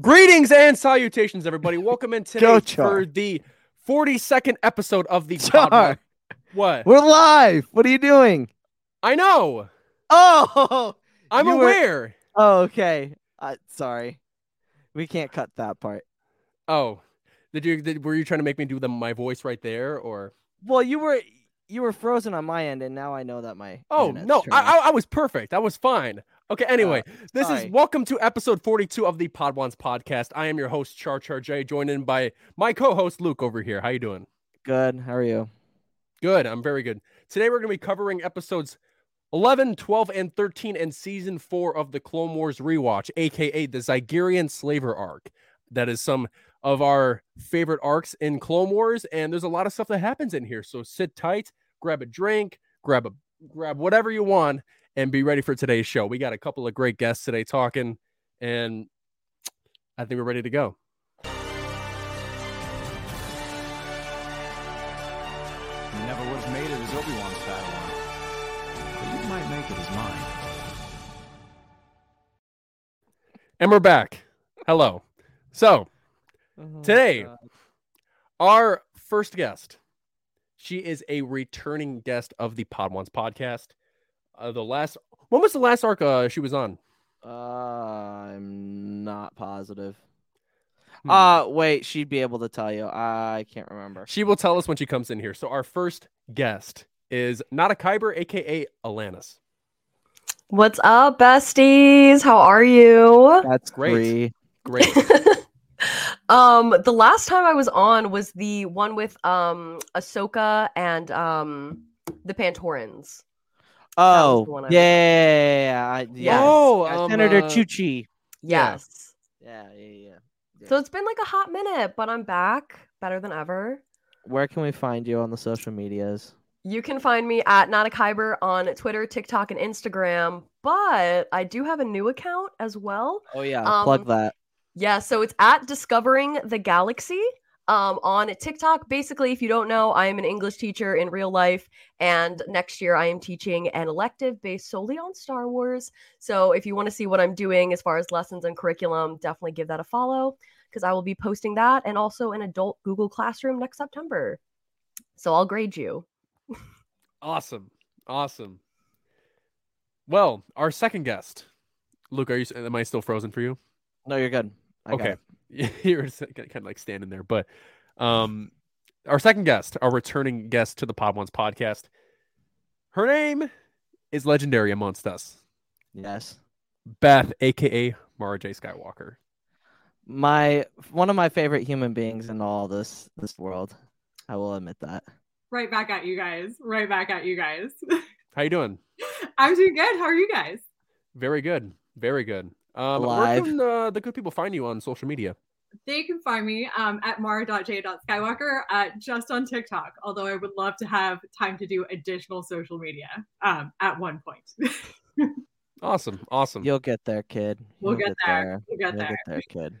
Greetings and salutations, everybody. Welcome in today for the 42nd episode of the Char. What? We're live. What are you doing? I know. Oh, I'm You were- aware. oh, okay. Uh, sorry, we can't cut that part. Oh, did you? Did, were you trying to make me do the my voice right there, or? Well, you were you were frozen on my end, and now I know that my Oh no. I, I I was perfect. I was fine. Okay. Anyway, uh, this is welcome to episode 42 of the Podwans podcast. I am your host Char Char J, joined in by my co-host Luke over here. How you doing? good. How are you? Good. I'm very good. Today we're going to be covering episodes 11, 12, and 13 and season 4 of the Clone Wars rewatch, aka the Zygerrian Slaver arc. That is some of our favorite arcs in Clone Wars and there's a lot of stuff that happens in here. So sit tight, grab a drink, grab a grab whatever you want and be ready for today's show. We got a couple of great guests today talking and I think we're ready to go. You never would have made it as Obi-Wan's Padawan. But you might make it as mine. And we're back. Hello. So, oh, Today, our first guest. She is a returning guest of the Podwans podcast. Uh, the last, when was the last arc uh, she was on? Uh, I'm not positive. Hmm. Uh, wait, she'd be able to tell you. I can't remember. she will tell us when she comes in here. So our first guest is NotAKyber, aka Alanis. What's up, besties? How are you? That's Great. three. Great. um, the last time I was on was the one with um Ahsoka and um the Pantorans. Oh, the one I yeah, yeah, yeah, Oh, Yeah, um, Senator uh, Chuchi. Yeah. Yes. Yeah, yeah, yeah. yeah. So it's been like a hot minute, but I'm back, better than ever. Where can we find you on the social medias? You can find me at NotAKyber on Twitter, TikTok, and Instagram, but I do have a new account as well. Oh yeah, Um, plug that. Yeah, so it's at Discovering the Galaxy um, on TikTok. Basically, if you don't know, I am an English teacher in real life, and next year I am teaching an elective based solely on Star Wars. So if you want to see what I'm doing as far as lessons and curriculum, definitely give that a follow because I will be posting that and also an adult Google Classroom next September. So I'll grade you. awesome. Awesome. Well, our second guest. Luke, are you am I still frozen for you? No, you're good. I got okay. It. You're kind of like standing there, but um, our second guest, our returning guest to the Podwans podcast, her name is legendary amongst us, Yes. Beth, aka Mara J Skywalker. My one of my favorite human beings in all this this world. I will admit that. right back at you guys. Right back at you guys. How you doing? I'm doing good. How are you guys? Very good, very good. Um, Alive. where can uh, the good people find you on social media? They can find me um, at mara.j.skywalker uh, just on TikTok, although I would love to have time to do additional social media um, at one point. Awesome, awesome. You'll get there, kid. We'll You'll get there. We'll get You'll there. get there, kid.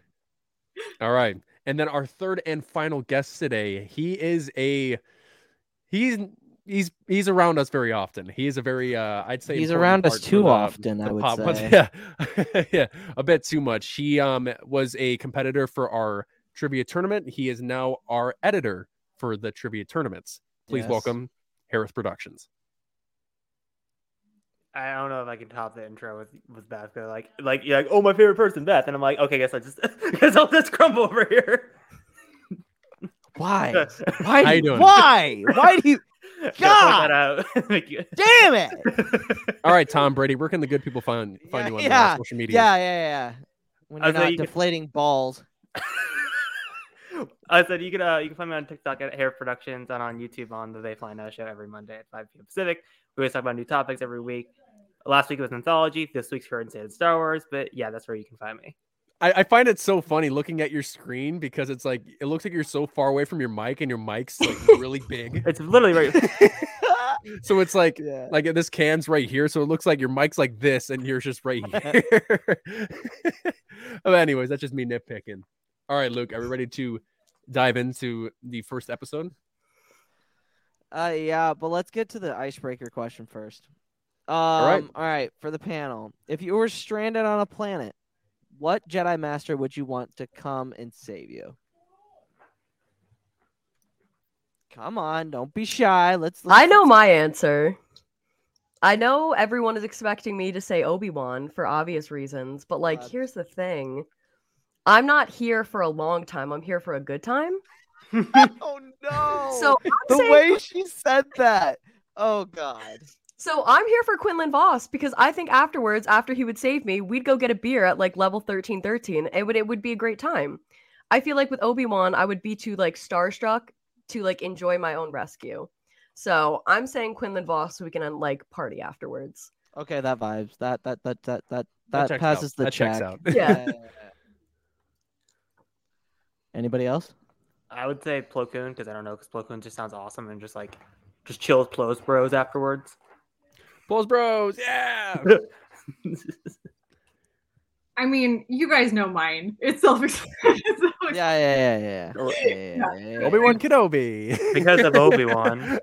All right. And then our third and final guest today, he is a he's he's he's around us very often. He is a very uh I'd say He's around us too the- often, I would pop- but say. Yeah. yeah, a bit too much. He um was a competitor for our trivia tournament. He is now our editor for the trivia tournaments. Please Yes. welcome Hereth Productions. I don't know if I can top the intro with with Beth. 'cause, Like, like you're like, oh, my favorite person, Beth, and I'm like, okay, guess I just guess I'll just crumble over here. Why? Why? Do you you- doing? Why? Why do you? point God! out. Damn it! All right, Tom Brady, where can the good people find find Yeah, you on yeah, uh, social media? Yeah, yeah, yeah. When I you're not you could- deflating balls. I said you can uh, you can find me on TikTok at Hereth Productions and on YouTube on the They Fly Now show every Monday at 5 p.m. Pacific. We always talk about new topics every week. Last week was anthology. This week's current state of Star Wars. But yeah, that's where you can find me. I, I find it so funny looking at your screen because it's like it looks like you're so far away from your mic and your mic's like really big. It's literally right. So it's like yeah. like this can's right here, so it looks like your mic's like this and yours just right here. but anyways, that's just me nitpicking. All right, Luke, are we ready to dive into the first episode? Uh, yeah, but let's get to the icebreaker question first. Um, right. All right, for the panel, if you were stranded on a planet, what Jedi Master would you want to come and save you? Come on, don't be shy. Let's. let's I know my answer. I know everyone is expecting me to say Obi Wan for obvious reasons, but like, Uh, here's the thing: I'm not here for a long time. I'm here for a good time. Oh no! So I'm the saying, way she said that. Oh God. So I'm here for Quinlan Vos because I think afterwards, after he would save me, we'd go get a beer at like level thirteen thirteen. It would it would be a great time. I feel like with Obi Wan, I would be too like starstruck to like enjoy my own rescue. So I'm saying Quinlan Vos so we can uh, like party afterwards. Okay, that vibes. That that that that that That that, passes out. the That checks check. out. Yeah. Anybody else? I would say Plo Koon because I don't know because Plo Koon just sounds awesome and just like just chill with Plo's bros afterwards. Bulls Bros, yeah. I mean, you guys know mine. It's self-explanatory. Yeah, yeah, yeah, yeah. Or- yeah, yeah, yeah, yeah, yeah. Obi Wan Kenobi. Because of Obi-Wan.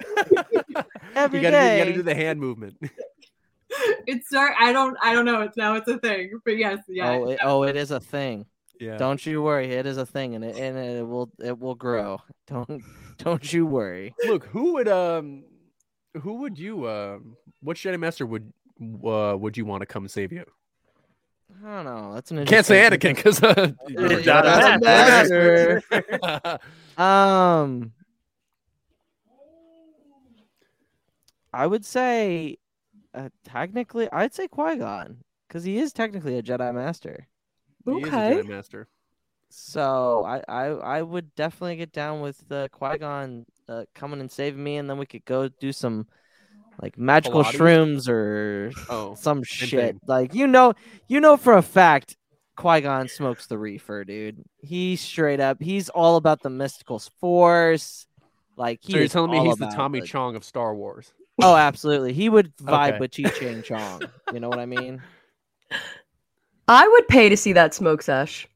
Every you gotta, do, you gotta do the hand movement. it's start. I don't. I don't know. It's now. It's a thing. But yes, yeah. Oh, it, oh, it is a thing. Yeah. Don't you worry. It is a thing, and it and it will it will grow. Don't don't you worry. Look, who would um, who would you um, what Jedi Master would uh would you want to come save you? I don't know. That's an Can't say interesting- Anakin because uh, You're you're Jedi Jedi Master. Master. Um, I would say, uh, technically, I'd say Qui Gon because he is technically a Jedi Master. He is a Okay. Jedi Master. So I I, I would definitely get down with uh, Qui Gon uh, coming and saving me, and then we could go do some like magical Pilates? shrooms or Oh, some shit. thing. Like you know, you know for a fact, Qui Gon smokes the reefer, dude. He's straight up. He's all about the mystical force. Like he so you're telling me he's the Tommy it. Chong of Star Wars? Oh, absolutely. He would vibe Okay. with Chi Ching Chong. You know what I mean? I would pay to see that smoke sesh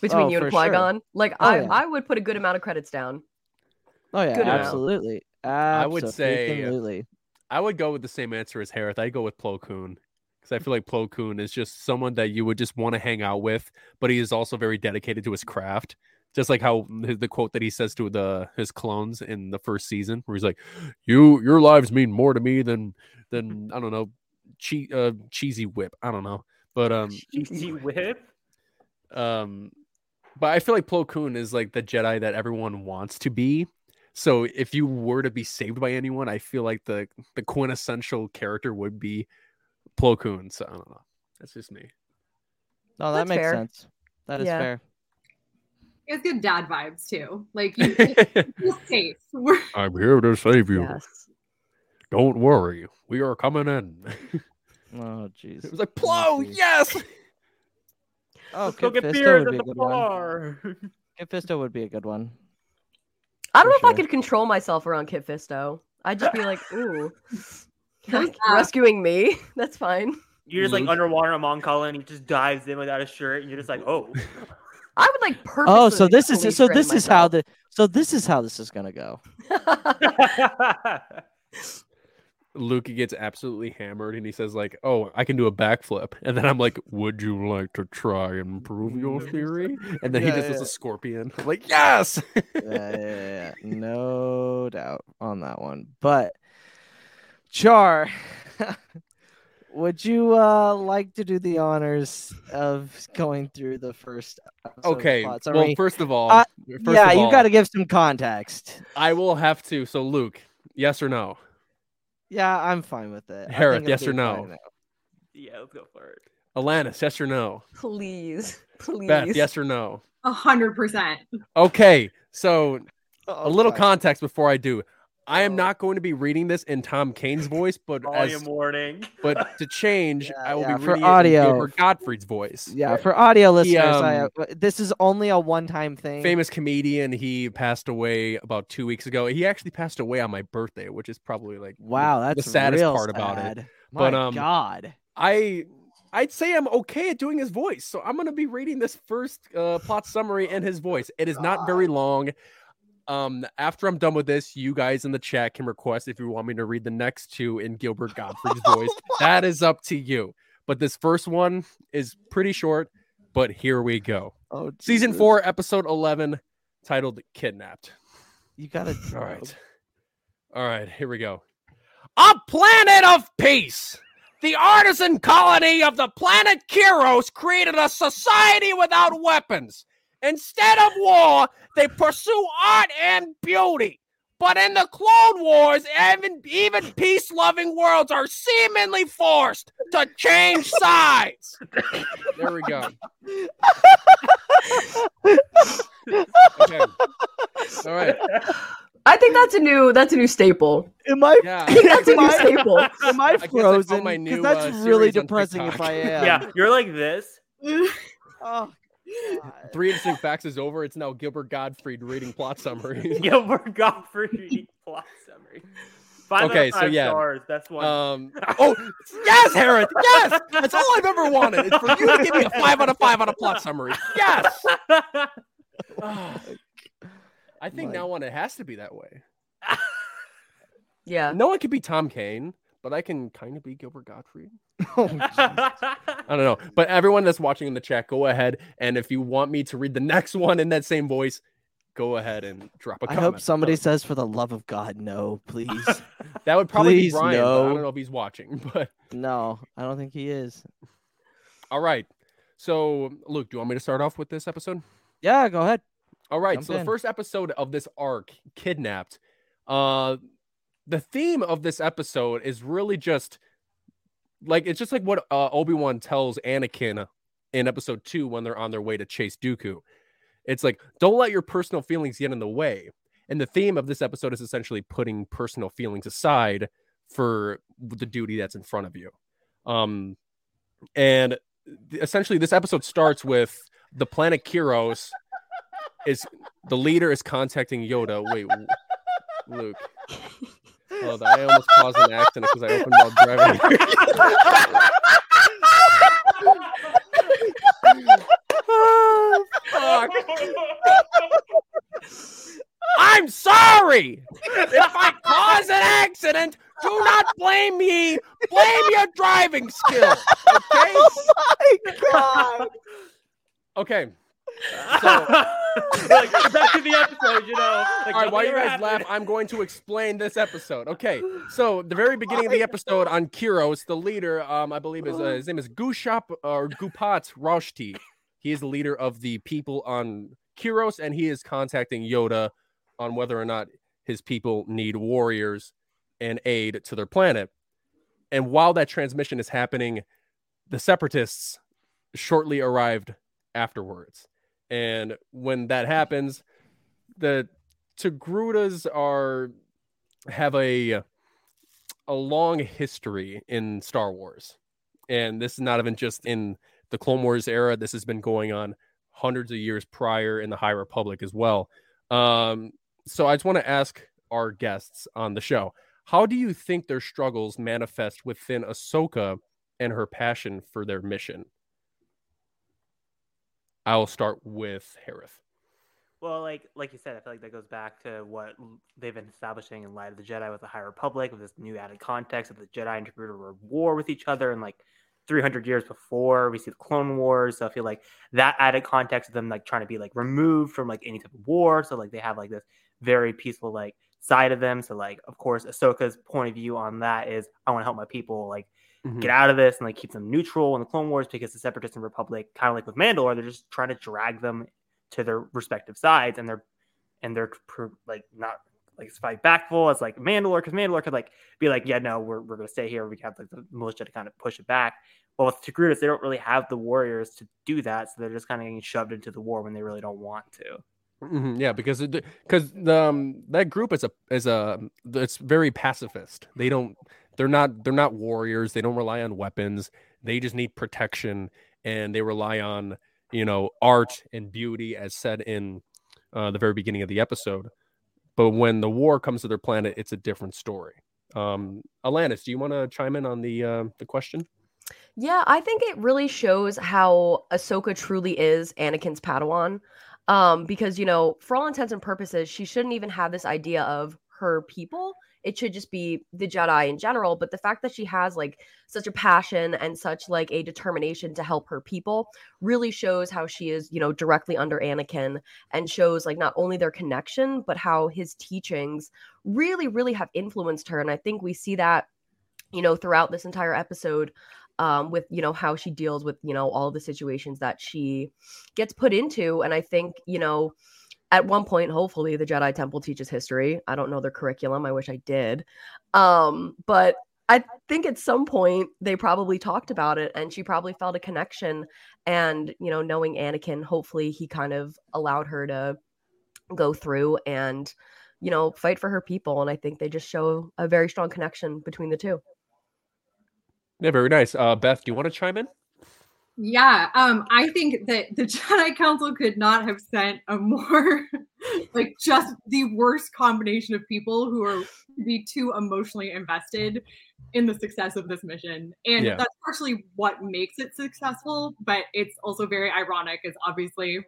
between Oh, you and for sure. Qui Gon. Like Oh, I, yeah. I would put a good amount of credits down. Oh yeah, Good amount. absolutely. I would say- Absolutely. I would go with the same answer as Harith. I'd go with Plo Koon because I feel like Plo Koon is just someone that you would just want to hang out with, but he is also very dedicated to his craft. Just like how the the quote that he says to the his clones in the first season, where he's like, "You, your lives mean more to me than than I don't know, che- uh, cheesy whip. I don't know, but um, Cheesy whip. um, but I feel like Plo Koon is like the Jedi that everyone wants to be. So if you were to be saved by anyone, I feel like the the quintessential character would be Plo Koon. So I don't know. That's just me. No, that That's makes fair. sense. That is Yeah. fair. It's good dad vibes too. Like you feel safe. We're I'm here to save you. Yes. Don't worry, we are coming in. Oh jeez. it was like Oh, Plo, jeez. yes. Oh, Let's go get Fisto beers would at be a the good one. bar. Kit Fisto would be a good one. I don't know For if I could control myself around Kit Fisto. I'd just be like, ooh, like, rescuing me. That's fine. You're just like mm-hmm. underwater on Mon Cala and he just dives in without a shirt and you're just like, oh. I would like purposely. Oh, so this is so ready this is how the so this is how this is gonna go. Luke gets absolutely hammered and he says like, "Oh, I can do a backflip," and then I'm like, "Would you like to try and prove your theory?" And then he Yeah, just does a scorpion. I'm like, yes. yeah, yeah, yeah, yeah. no doubt on that one. But Char, would you uh like to do the honors of going through the first okay. Well, first of all, Uh, first yeah, of you all, got to give some context. I will have to. So, Luke, yes or no? Yeah, I'm fine with it. I Harith, think it'll yes or no? yeah, let's go for it. Alanis, yes or no? Please, please. Beth, yes or no? a hundred percent. Okay. So, oh, a Oh, little fuck. context before I do. I am not going to be reading this in Tom Kane's voice, but Volume as warning. but to change, Yeah, I will yeah, be for audio. it in Gilbert Gottfried's voice. Yeah, for audio listeners, I, um, uh, this is only a one-time thing. Famous comedian. He passed away about two weeks ago. He actually passed away on my birthday, which is probably like the- Wow, the, that's saddest real part about it. My But, um, God. I I'd say I'm okay at doing his voice, so I'm gonna be reading this first uh, plot summary in his voice. It is not very long. Um, after I'm done with this, you guys in the chat can request if you want me to read the next two in Gilbert Gottfried's voice. That is up to you. But this first one is pretty short. But here we go. Oh, Season four, episode eleven, titled "Kidnapped." You gotta. All right. All right, here we go. A planet of peace. The artisan colony of the planet Kiros created a society without weapons. Instead of war, they pursue art and beauty. But in the Clone Wars, even, even peace loving worlds are seemingly forced to change sides. There we go. Okay. All right. I think that's a new that's a new staple. Am I? Yeah. I think that's a new staple. am I guess I found frozen? my 'Cause new, that's uh, really depressing if I am. Yeah, you're like this. Oh, God. Three interesting facts is over. It's now Gilbert Gottfried reading plot summary. Gilbert Gottfried reading plot summary. Five Okay, out so yeah. stars. That's one. Um. Oh, yes, Harris. Yes, that's all I've ever wanted. It's for you to give me a five out of five on a plot summary. Yes. I think My- now on it has to be that way. Yeah. No one could be Tom Kane, but I can kind of be Gilbert Gottfried. Oh, I don't know. But everyone that's watching in the chat, go ahead and if you want me to read the next one in that same voice, go ahead and drop a I comment. I hope somebody So, says, "For the love of God, no, please." that would probably please, be Ryan. but I don't know if he's watching, but no, I don't think he is. all right. So, Luke, do you want me to start off with this episode? Yeah, go ahead. All right. Jump so the first episode of this arc, kidnapped. Uh, the theme of this episode is really just like it's just like what uh, Obi Wan tells Anakin in episode two when they're on their way to chase Dooku. It's like don't let your personal feelings get in the way. And the theme of this episode is essentially putting personal feelings aside for the duty that's in front of you. Um, and essentially, this episode starts with the planet Kiros is the leader is contacting Yoda. Wait, Luke. Hold on, I almost caused an accident because I opened while driving. oh, fuck. I'm sorry. If I cause an accident, do not blame me. Blame your driving skill. Okay. Oh my God. Okay. like, back to the episode, you know. Like, All right, while you guys laugh. I'm going to explain this episode. Okay, so the very beginning of the episode on Kiros, the leader, um, I believe is uh, his name is Gushap or Gupat Roshti. He is the leader of the people on Kiros, and he is contacting Yoda on whether or not his people need warriors and aid to their planet. And while that transmission is happening, the separatists shortly arrived afterwards. And when that happens, the Togrutas are have a a long history in Star Wars. And this is not even just in the Clone Wars era. This has been going on hundreds of years prior in the High Republic as well. Um, so I just want to ask our guests on the show, how do you think their struggles manifest within Ahsoka and her passion for their mission? I'll start with Harith. Well, like like you said, I feel like that goes back to what they've been establishing in Light of the Jedi with the High Republic, with this new added context of the Jedi and Togruta were at war with each other, and like 300 years before we see the Clone Wars. So I feel like that added context of them like trying to be like removed from like any type of war. So like they have like this very peaceful like side of them. So like of course Ahsoka's point of view on that is I want to help my people like Mhm. get out of this and like keep them neutral in the Clone Wars because the Separatists and Republic, kind of like with Mandalore, they're just trying to drag them to their respective sides, and they're and they're like not like fight backful as like Mandalore because Mandalore could like be like, yeah, no, we're we're gonna stay here. We have like the militia to kind of push it back. Well, with Togrutas, they don't really have the warriors to do that, so they're just kind of getting shoved into the war when they really don't want to. Mhm, yeah, because because um, that group is a is a it's very pacifist. They don't they're not they're not warriors. They don't rely on weapons. They just need protection, and they rely on you know art and beauty, as said in uh, the very beginning of the episode. But when the war comes to their planet, it's a different story. Um, Alanis, do you want to chime in on the uh, the question? Yeah, I think it really shows how Ahsoka truly is Anakin's Padawan. Um, because you know, for all intents and purposes, she shouldn't even have this idea of her people. It should just be the Jedi in general. But the fact that she has like such a passion and such like a determination to help her people really shows how she is, you know, directly under Anakin and shows like not only their connection, but how his teachings really, really have influenced her. And I think we see that, you know, throughout this entire episode um, with you know how she deals with you know all the situations that she gets put into and i think you know at one point hopefully the jedi temple teaches history i don't know their curriculum i wish i did um, but i think at some point they probably talked about it and she probably felt a connection and you know knowing anakin hopefully he kind of allowed her to go through and you know fight for her people and i think they just show a very strong connection between the two Yeah, very nice. Uh, Beth, do you want to chime in? Yeah, um, I think that the Jedi Council could not have sent a more like just the worst combination of people who are to be too emotionally invested in the success of this mission. And Yeah. that's partially what makes it successful, but it's also very ironic as obviously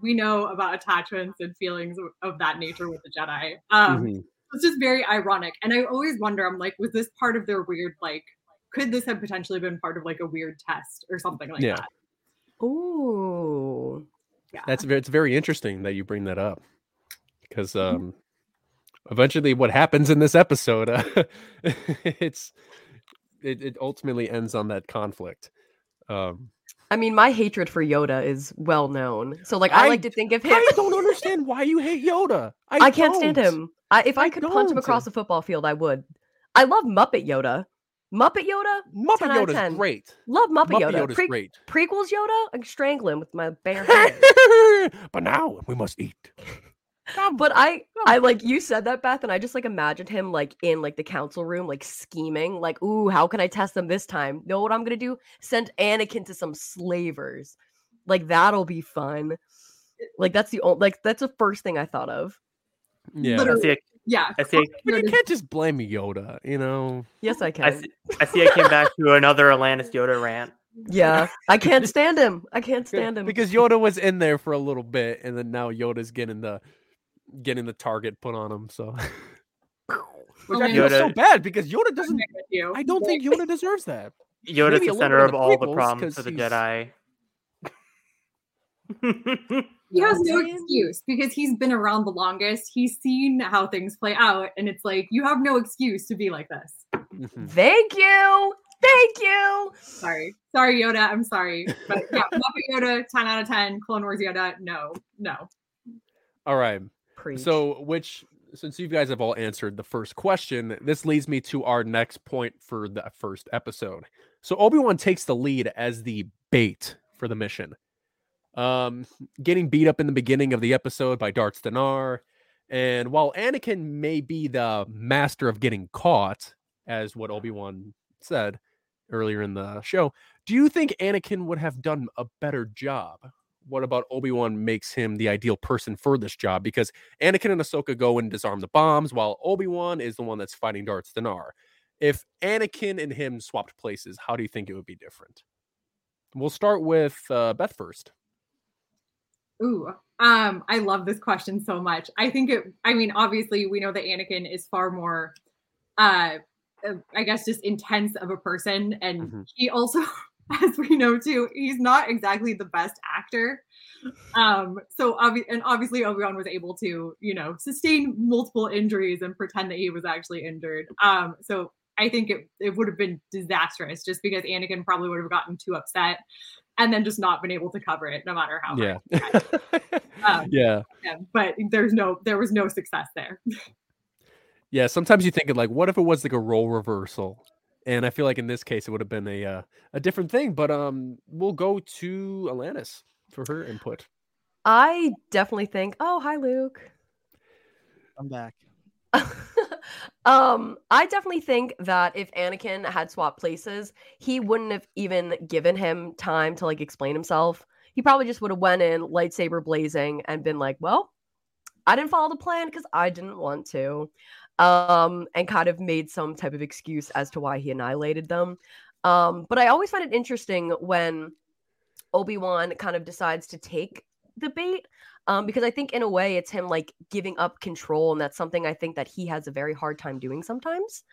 we know about attachments and feelings of, that nature with the Jedi. Um, Mhm. it's just very ironic. And I always wonder, I'm like, was this part of their weird like could this have potentially been part of like a weird test or something like Yeah. that? Ooh. Yeah. That's very, it's very interesting that you bring that up because Mm-hmm. um, eventually, what happens in this episode, uh, it's it, it ultimately ends on that conflict. Um, I mean, my hatred for Yoda is well known. So, like, I, I- like to think of him. I don't understand why you hate Yoda. I, I can't stand him. I, if I, I could punch him across the football field, I would. I love Muppet Yoda. Muppet Yoda. Muppet 10 out of Yoda's 10. great. Love Muppet, Muppet Yoda. Yoda's Pre- great. Prequels Yoda. I can strangle him with my bare hands. but now we must eat. but I, I like you said that, Beth, and I just like imagined him like in like the council room, like scheming, like, ooh, how can I test them this time? Know what I'm gonna do? Send Anakin to some slavers. Like that'll be fun. Like that's the only like that's the first thing I thought of. Yeah, I Literally. see. A, Yeah. I see. A, but you can't just blame Yoda. You know. Yes, I can. I see. I see. I came back to another Atlantis Yoda rant. Yeah, I can't stand him. I can't stand him. because Yoda was in there for a little bit, and then now Yoda's getting the getting the target put on him. So, which oh, I feel so bad because Yoda doesn't. I don't think Yoda deserves that. Yoda's Maybe the center of the all the problems for the he's- Jedi. He has no excuse because he's been around the longest. He's seen how things play out, and it's like you have no excuse to be like this. Mhm. Thank you. Thank you. Sorry, sorry, Yoda. I'm sorry, but yeah, Muppet Yoda, ten out of ten. Clone Wars Yoda, no, no. All right. Preach. So, which since you guys have all answered the first question, this leads me to our next point for the first episode. So Obi Wan takes the lead as the bait for the mission. Um, getting beat up in the beginning of the episode by Darts D'Nar, and while Anakin may be the master of getting caught, as what Obi Wan said earlier in the show, do you think Anakin would have done a better job? What about Obi Wan makes him the ideal person for this job? Because Anakin and Ahsoka go and disarm the bombs, while Obi Wan is the one that's fighting Darts D'Nar. If Anakin and him swapped places, how do you think it would be different? We'll start with uh, Beth first. Ooh, um, I love this question so much. I think it. I mean, obviously, we know that Anakin is far more, uh, uh, I guess, just intense of a person, and Mhm. he also, as we know too, he's not exactly the best actor. Um, so obvi- and obviously Obi Wan was able to, you know, sustain multiple injuries and pretend that he was actually injured. Um, so I think it it would have been disastrous just because Anakin probably would have gotten too upset and then just not been able to cover it no matter how hard Yeah. Um, yeah. him, but there's no there was no success there. Yeah. Sometimes you think of like, what if it was like a role reversal? And I feel like in this case it would have been a uh, a different thing. But um, we'll go to Alanis for her input. I definitely think, oh, hi, Luke. I'm back. um, I definitely think that if Anakin had swapped places, he wouldn't have even given him time to like explain himself. He probably just would have went in lightsaber blazing and been like, "Well, I didn't follow the plan because I didn't want to," um, and kind of made some type of excuse as to why he annihilated them. Um, but I always find it interesting when Obi Wan kind of decides to take the bait um, because I think in a way it's him like giving up control, and that's something I think that he has a very hard time doing sometimes.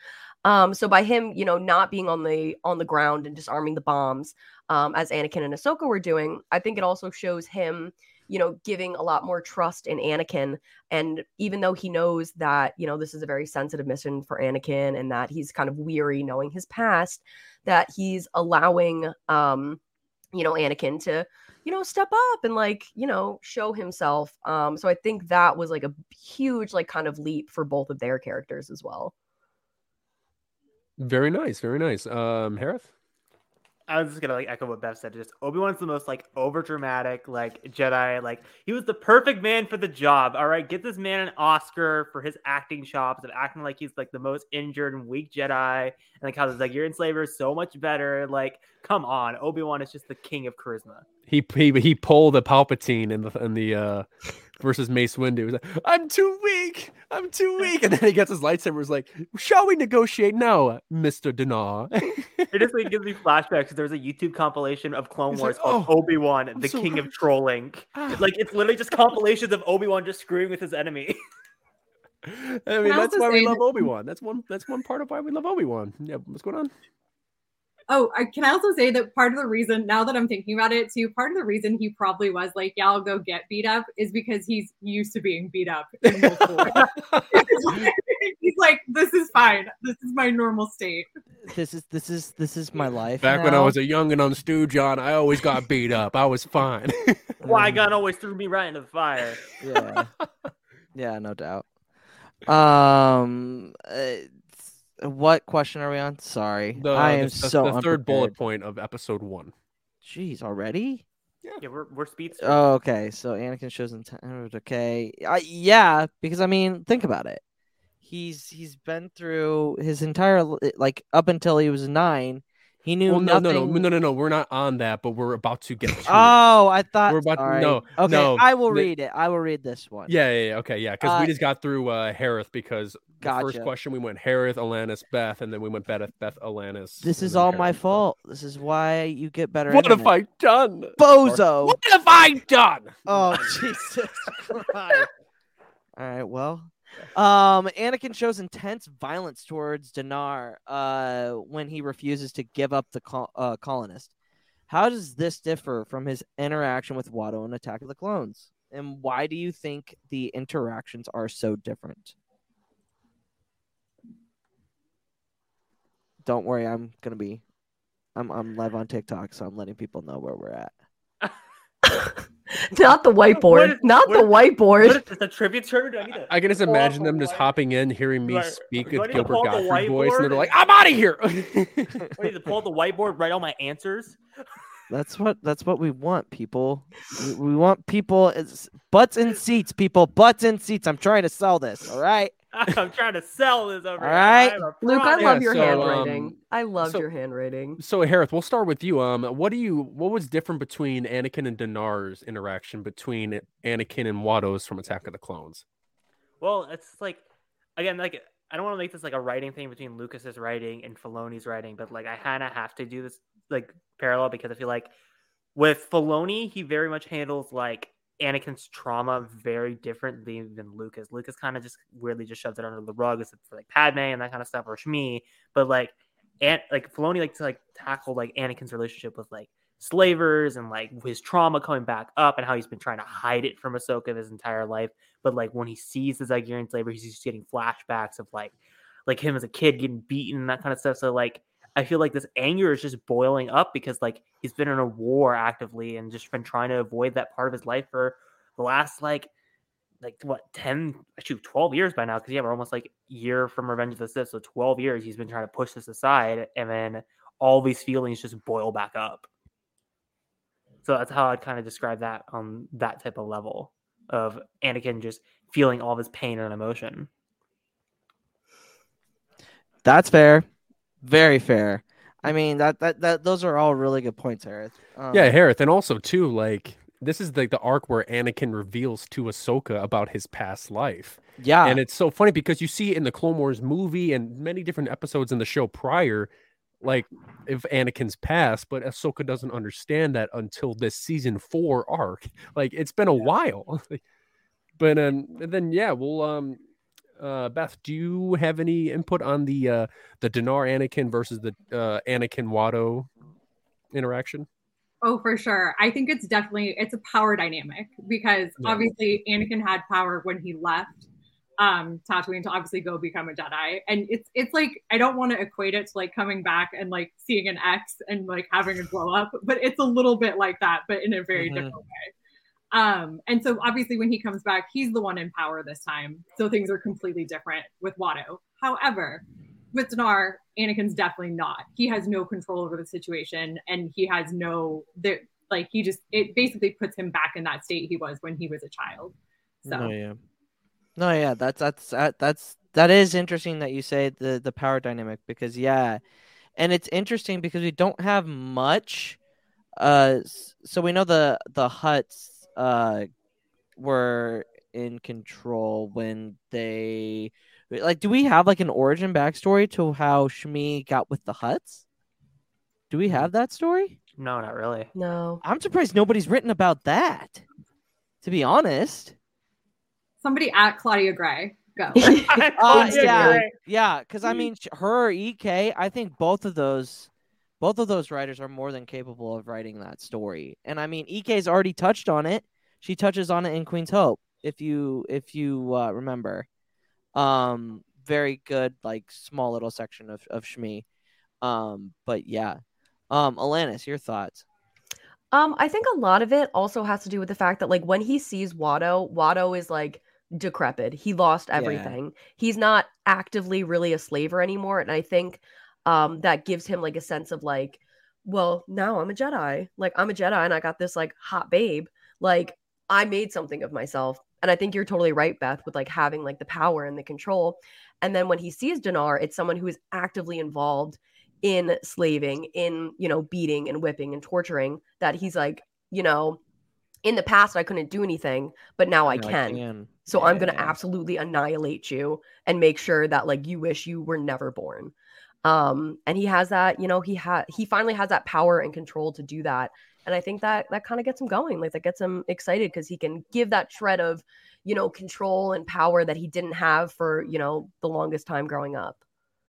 Um, so by him, you know, not being on the on the ground and disarming the bombs, um, as Anakin and Ahsoka were doing, I think it also shows him, you know, giving a lot more trust in Anakin. And even though he knows that, you know, this is a very sensitive mission for Anakin, and that he's kind of weary knowing his past, that he's allowing, um, you know, Anakin to you know step up and like you know show himself um so i think that was like a huge like kind of leap for both of their characters as well Very nice, very nice. Um, Harith. I was just gonna like echo what Beth said. Just Obi Wan's the most like over dramatic like Jedi. Like he was the perfect man for the job. All right, get this man an Oscar for his acting chops of acting like he's like the most injured and weak Jedi, and like how the Zygerrian enslaver is so much better. Like, come on, Obi Wan is just the king of charisma. He he he pulled a Palpatine in the in the uh versus Mace Windu. He was like, "I'm too weak. I'm too weak," and then he gets his lightsaber. Was like, "Shall we negotiate now, Mister D'Nar?" It just like, gives me flashbacks. There's a YouTube compilation of Clone He's Wars like, called "Oh, Obi Wan, the so king of trolling. Ah. Like it's literally just compilations of Obi Wan just screwing with his enemy. I mean, that's why we love Obi Wan. That's one. That's one part of why we love Obi Wan. Yeah, what's going on? Oh, I, can I also say that part of the reason, now that I'm thinking about it too, part of the reason he probably was like, yeah, I'll go get beat up is because he's used to being beat up in multiple ways. he's like, this is fine. This is my normal state. This is this is this is my life. Back when I was a young and on stew John, I always got beat up. I was fine. Why God always threw me right into the fire. yeah yeah no doubt um uh, what question are we on? Sorry. The, i am the, the- so the third bullet point of episode one. jeez already? Yeah, we're we're speedsters. oh, okay. So anakin shows intent okay. I, yeah because i mean think about it. He's he's been through his entire like up until he was nine he knew Well, no, no, nothing no, no, no, no. We're not on that, but we're about to get to. it. oh i thought We're about to- no, okay no, i will read it i will read this one Yeah, yeah, yeah. Okay, yeah. Because Uh, we just got through uh Harith because the first question we went Harith, Alanis, Beth, and then we went Beth, Beth, Alanis. this is all my fault this is why you get better What have internet. I done? bozo What have I done? Oh Jesus Christ! All right, well, um, Anakin shows intense violence towards D'Nar uh, when he refuses to give up the col- uh, colonist. How does this differ from his interaction with Watto in Attack of the Clones? And why do you think the interactions are so different? Don't worry, I'm gonna be, I'm I'm live on TikTok, so I'm letting people know where we're at. not the whiteboard is- not what the whiteboard What is this, a tribute tournament? I I can just imagine them just hopping in, hearing me Right. speak Do I with Gilbert pull out the Gottfried voice, and they're like, "I'm out of here." What, need to pull out the whiteboard, write all my answers. That's what that's what we want, people. We, we want people it's butts in seats, people. Butts in seats. I'm trying to sell this. All right. I'm trying to sell this over. All here. right. I'm luke i product. Yeah, love your so, handwriting um, i loved so- your handwriting so Harith, we'll start with you. Um, what do you? What was different between Anakin and D'Nar's interaction between Anakin and Watto's from Attack of the Clones? Well, it's like again, like I don't want to make this like a writing thing between Lucas's writing and Filoni's writing, but like I kind of have to do this like parallel because I feel like with Filoni, he very much handles like Anakin's trauma very differently than Lucas. Lucas kind of just weirdly just shoves it under the rug except for like Padme and that kind of stuff or Shmi, but like and like Filoni like to like tackle like Anakin's relationship with like slavers and like his trauma coming back up and how he's been trying to hide it from Ahsoka his entire life. But like when he sees the Zygerrian slaver, he's just getting flashbacks of like like him as a kid getting beaten and that kind of stuff. So like I feel like this anger is just boiling up because like he's been in a war actively and just been trying to avoid that part of his life for the last like like what 10 shoot 12 years by now because yeah we're almost like year from revenge of the sith so 12 years he's been trying to push this aside and then all these feelings just boil back up So that's how I'd kind of describe that on that type of level of Anakin just feeling all this pain and emotion. That's fair. Very fair. I mean that that, that those are all really good points, Eric. Um, Yeah, Harith, and also too, like this is like the arc where Anakin reveals to Ahsoka about his past life. yeah. And it's so funny because you see in the Clone Wars movie and many different episodes in the show prior, like if Anakin's past, but Ahsoka doesn't understand that until this season four arc. Like it's been a while. but um, and then yeah, well um uh Beth, do you have any input on the uh the D'Nar Anakin versus the uh Anakin Watto interaction? Oh, for sure. I think it's definitely it's a power dynamic because Yeah. obviously Anakin had power when he left um Tatooine to obviously go become a Jedi. And it's it's like I don't want to equate it to like coming back and like seeing an ex and like having a glow up, but it's a little bit like that, but in a very Mhm. different way. Um, and so obviously when he comes back, he's the one in power this time. So things are completely different with Watto. However, with D'Nar, Anakin's definitely not. He has no control over the situation, and he has no there. Like he just it basically puts him back in that state he was when he was a child. So No, yeah. No, yeah, that's that's that, that's that is interesting that you say the the power dynamic because yeah, and it's interesting because we don't have much. Uh, so we know the the huts uh were in control when they like. Do we have like an origin backstory to how Shmi got with the Hutts? Do we have that story? No, not really. No. I'm surprised nobody's written about that. To be honest. somebody at Claudia Gray go. Uh, Yeah, yeah, because I mean, her Ek, I think both of those, both of those writers are more than capable of writing that story. And I mean, Ek's already touched on it. She touches on it in Queen's Hope, if you if you uh, remember. Um, very good, like small little section of of Shmi. Um, but yeah, um, Alanis, your thoughts? Um, I think a lot of it also has to do with the fact that like when he sees Watto, Watto is like decrepit. He lost Yeah. everything. He's not actively really a slaver anymore. And I think um that gives him like a sense of like, well, now I'm a Jedi. Like I'm a Jedi and I got this like hot babe. Like I made something of myself. And I think you're totally right, Beth, with like having like the power and the control. And then when he sees D'Nar, it's someone who is actively involved in slaving, in, you know, beating and whipping and torturing, that he's like, you know, in the past I couldn't do anything, but now I Now can. So I'm going to Yeah. absolutely annihilate you and make sure that like you wish you were never born. Um and he has that, you know, he had he finally has that power and control to do that. And I think that that kind of gets him going. Like that gets him excited cuz he can give that shred of, you know, control and power that he didn't have for, you know, the longest time growing up.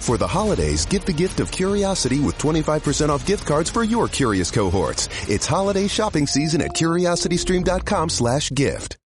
For the holidays, give the gift of curiosity with 25% off gift cards for your curious cohorts. It's holiday shopping season at curiositystream.com slash gift.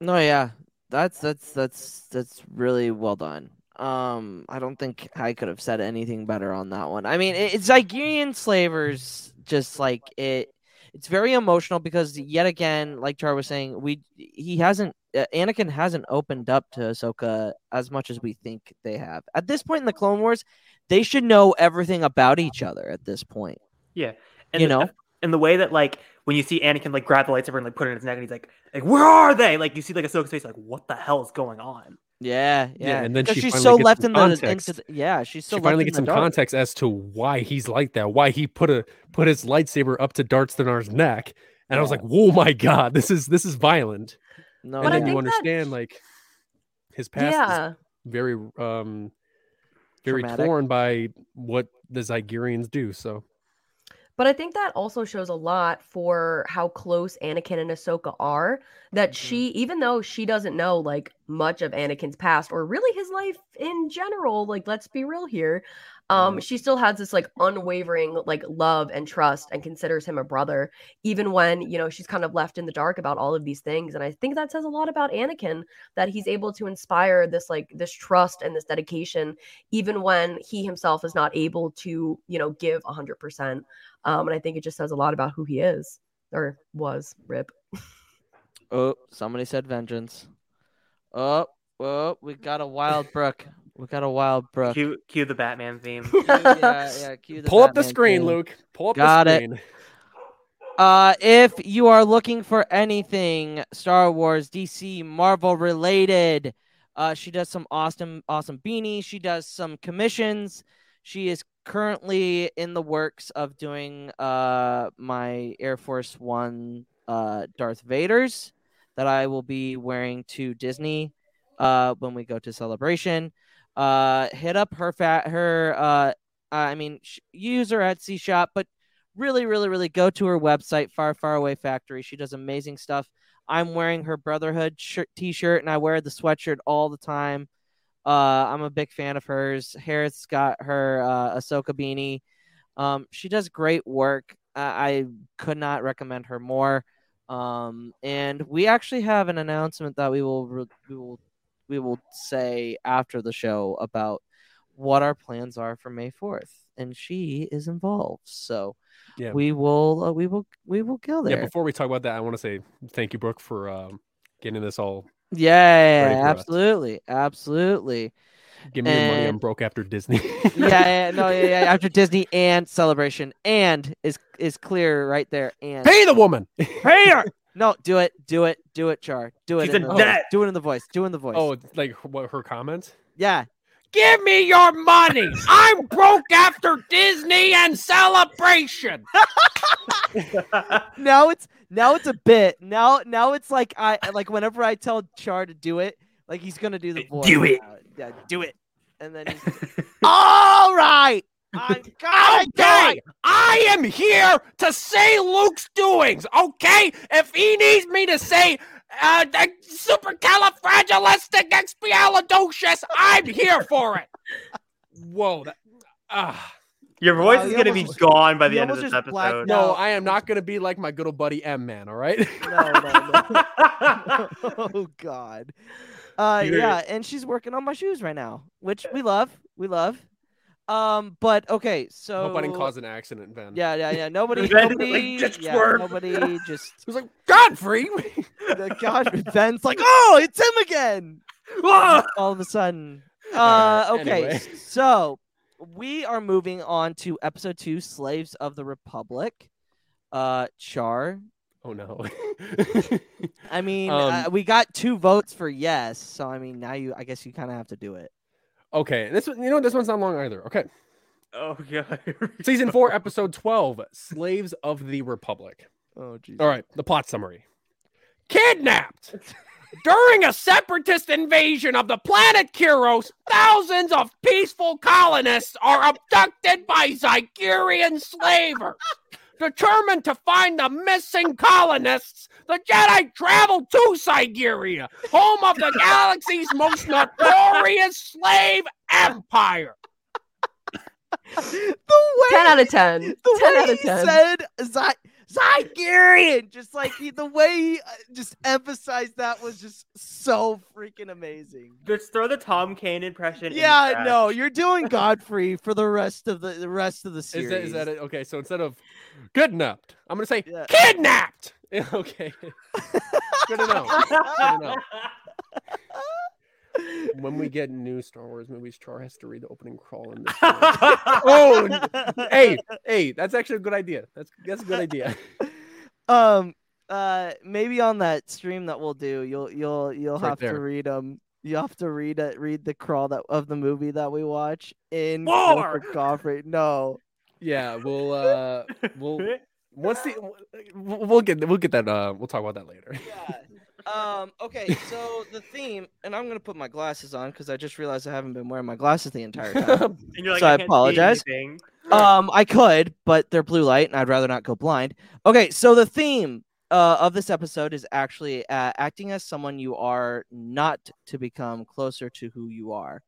No, yeah, that's that's that's that's really well done. Um, I don't think I could have said anything better on that one. I mean, it, it's Zygerrian slavers, just like it. It's very emotional because yet again, like Char was saying, we he hasn't uh, Anakin hasn't opened up to Ahsoka as much as we think they have. At this point in the Clone Wars, they should know everything about each other. At this point, Yeah, and You the, know? and the way that like when you see Anakin like grab the lightsaber and like put it in his neck, and he's like, like where are they? Like you see like Ahsoka's face, like what the hell is going on? yeah, yeah, Yeah, and then she she's so left in the context. into the, yeah, she's still she finally left gets some dark. context as to why he's like that, why he put a put his lightsaber up to Darts D'Nar's neck, and I was like, "Oh my god, this is this is violent." No, and But I then you think that- understand like his past is yeah. very um very traumatic. torn by what the Zygerrians do. So But I think that also shows a lot for how close Anakin and Ahsoka are. That mm-hmm. she, even though she doesn't know like much of Anakin's past or really his life in general, like let's be real here, um, she still has this like unwavering like love and trust and considers him a brother, even when you know she's kind of left in the dark about all of these things. And I think that says a lot about Anakin that he's able to inspire this like this trust and this dedication, even when he himself is not able to, you know, give a hundred percent. Um, and I think it just says a lot about who he is or was. Rip. Oh, somebody said vengeance. Oh, oh, we got a wild brook. We got a wild brook. Cue, cue the Batman theme. yeah, yeah, cue the pull up the Batman screen, theme. Luke. Pull up Got the it. screen. Uh, if you are looking for anything Star Wars, DC, Marvel related, uh, she does some awesome, awesome beanies. She does some commissions. She is currently in the works of doing uh my Air Force One uh Darth Vader's that I will be wearing to Disney uh when we go to celebration. Uh, hit up her fat her uh I mean sh- use her Etsy shop, but really, really, really go to her website, Far Far Away Factory. She does amazing stuff. I'm wearing her Brotherhood shirt, t-shirt, and I wear the sweatshirt all the time. Uh, I'm a big fan of hers. Harris got her uh, Ahsoka beanie. Um, she does great work. I, I could not recommend her more. Um, and we actually have an announcement that we will re- we will we will say after the show about what our plans are for May 4th, and she is involved. So Yeah. we will uh, we will we will go there. Yeah, before we talk about that, I want to say thank you, Brooke, for um, getting this all. Yeah, for us. absolutely, absolutely. Give me your money. I'm broke after Disney. yeah, yeah, no, yeah, yeah. After Disney and Celebration, and is is clear right there. And Pay the woman. pay her. No, do it, do it, do it, Char. Do it. She's in a the, debt. Do it in the voice. Do it in the voice. oh, like what her comments? yeah. Give me your money. I'm broke after Disney and celebration. Now it's now it's a bit. Now now it's like I like whenever I tell Char to do it, like he's gonna do the voice. Do it. now. Yeah, do it. And then he's all right. I'm Okay, it. I am here to say Luke's doings. Okay, if he needs me to say uh, the supercalifragilisticexpialidocious, I'm here for it. Whoa, that, ah. Your voice Wow, is going to be almost- gone by the end of almost this episode. no, No. I am not gonna be like my good old buddy M Man. All right. No, no, no. oh God. Uh yeah, and she's working on my shoes right now, which we love. We love. Um, but okay, so Hope I didn't cause an accident, Van. Yeah, yeah, yeah. Nobody, Ben, like, nobody, just yeah, nobody just He was like, Gottfried. the gosh, Ben's like, oh, it's him again. Ah! All of a sudden. Uh, All right, okay, anyway. so we are moving on to episode two, Slaves of the Republic. Uh, Char. oh no. I mean, Um, uh, we got two votes for yes, so I mean, now you, I guess you kind of have to do it. Okay, this one, you know, this one's not long either. Okay, Oh, God. season four, episode twelve, Slaves of the Republic. Oh, jeez. All right, the plot summary. Kidnapped! During a separatist invasion of the planet Kiros, thousands of peaceful colonists are abducted by Zygerrian slavers. Determined to find the missing colonists, the Jedi traveled to Zygerria, home of the galaxy's most notorious slave empire. the way 10 out of 10. the 10 way out of he 10. said Zy- Zygerrian, just like he, the way he uh, just emphasized that was just so freaking amazing. Just throw the Tom Kane impression. Yeah, trash. no, you're doing Gottfried for the rest of the, the rest of the Is series. that, is that it? Okay, so instead of kidnapped, I'm to say Yeah. kidnapped. okay. Good to know. Good to know. When we get new Star Wars movies, Char has to read the opening crawl in this. oh, hey, hey, that's actually a good idea. That's that's a good idea. um, uh, maybe on that stream that we'll do, you'll you'll you'll right have to read um. You have to read it, read the crawl that of the movie that we watch in Gottfried. No, Yeah, we'll uh, we'll once the we'll we'll get we'll get that uh, we'll talk about that later. yeah. Um. Okay. So the theme, and I'm gonna put my glasses on because I just realized I haven't been wearing my glasses the entire time. And you're like, So I can't apologize. um, I could, but they're blue light, and I'd rather not go blind. Okay. So the theme uh, of this episode is actually uh, acting as someone you are not to become closer to who you are.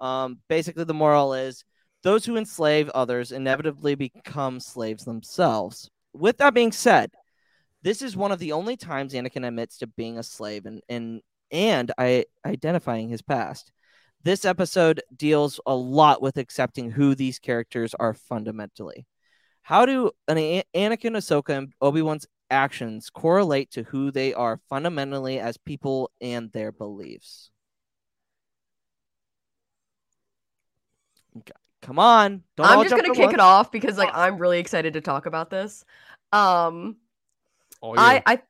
Um. Basically, the moral is those who enslave others inevitably become slaves themselves. With that being said, this is one of the only times Anakin admits to being a slave and and and I identifying his past. This episode deals a lot with accepting who these characters are fundamentally. How do an Anakin, Ahsoka, and Obi Wan's actions correlate to who they are fundamentally as people and their beliefs? Okay, Come on, don't I'm all just gonna kick once. it off because like I'm really excited to talk about this. Um, Oh, I I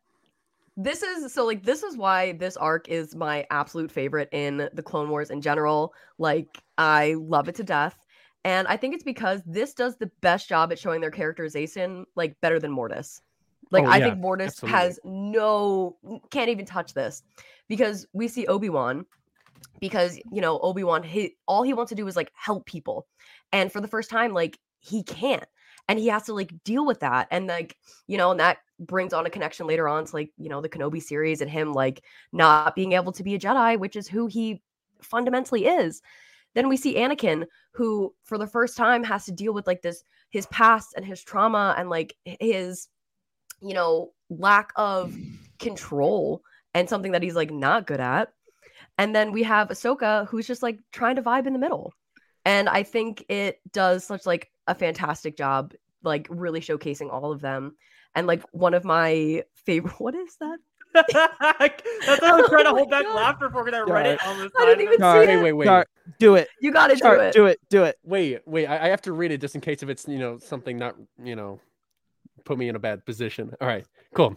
this is so like this is why this arc is my absolute favorite in the Clone Wars in general. Like I love it to death. And I think it's because this does the best job at showing their characterization like better than Mortis. Like Oh, I yeah, think Mortis absolutely. has no can't even touch this because we see Obi-Wan because you know Obi-Wan he all he wants to do is like help people. And for the first time like he can't and he has to like deal with that and like you know and that brings on a connection later on to like you know the kenobi series and him like not being able to be a jedi which is who he fundamentally is then we see anakin who for the first time has to deal with like this his past and his trauma and like his you know lack of control and something that he's like not good at and then we have ahsoka who's just like trying to vibe in the middle and i think it does such like a fantastic job like really showcasing all of them and like one of my favorite what is that That's why I was trying to Oh hold back God. laughter for because I read it on the I side. didn't of even it. see wait, it. wait, wait, Char, do it. you gotta do it do it. Do it. wait, wait. I, I have to read it just in case if it's you know something not you know put me in a bad position. All right, cool.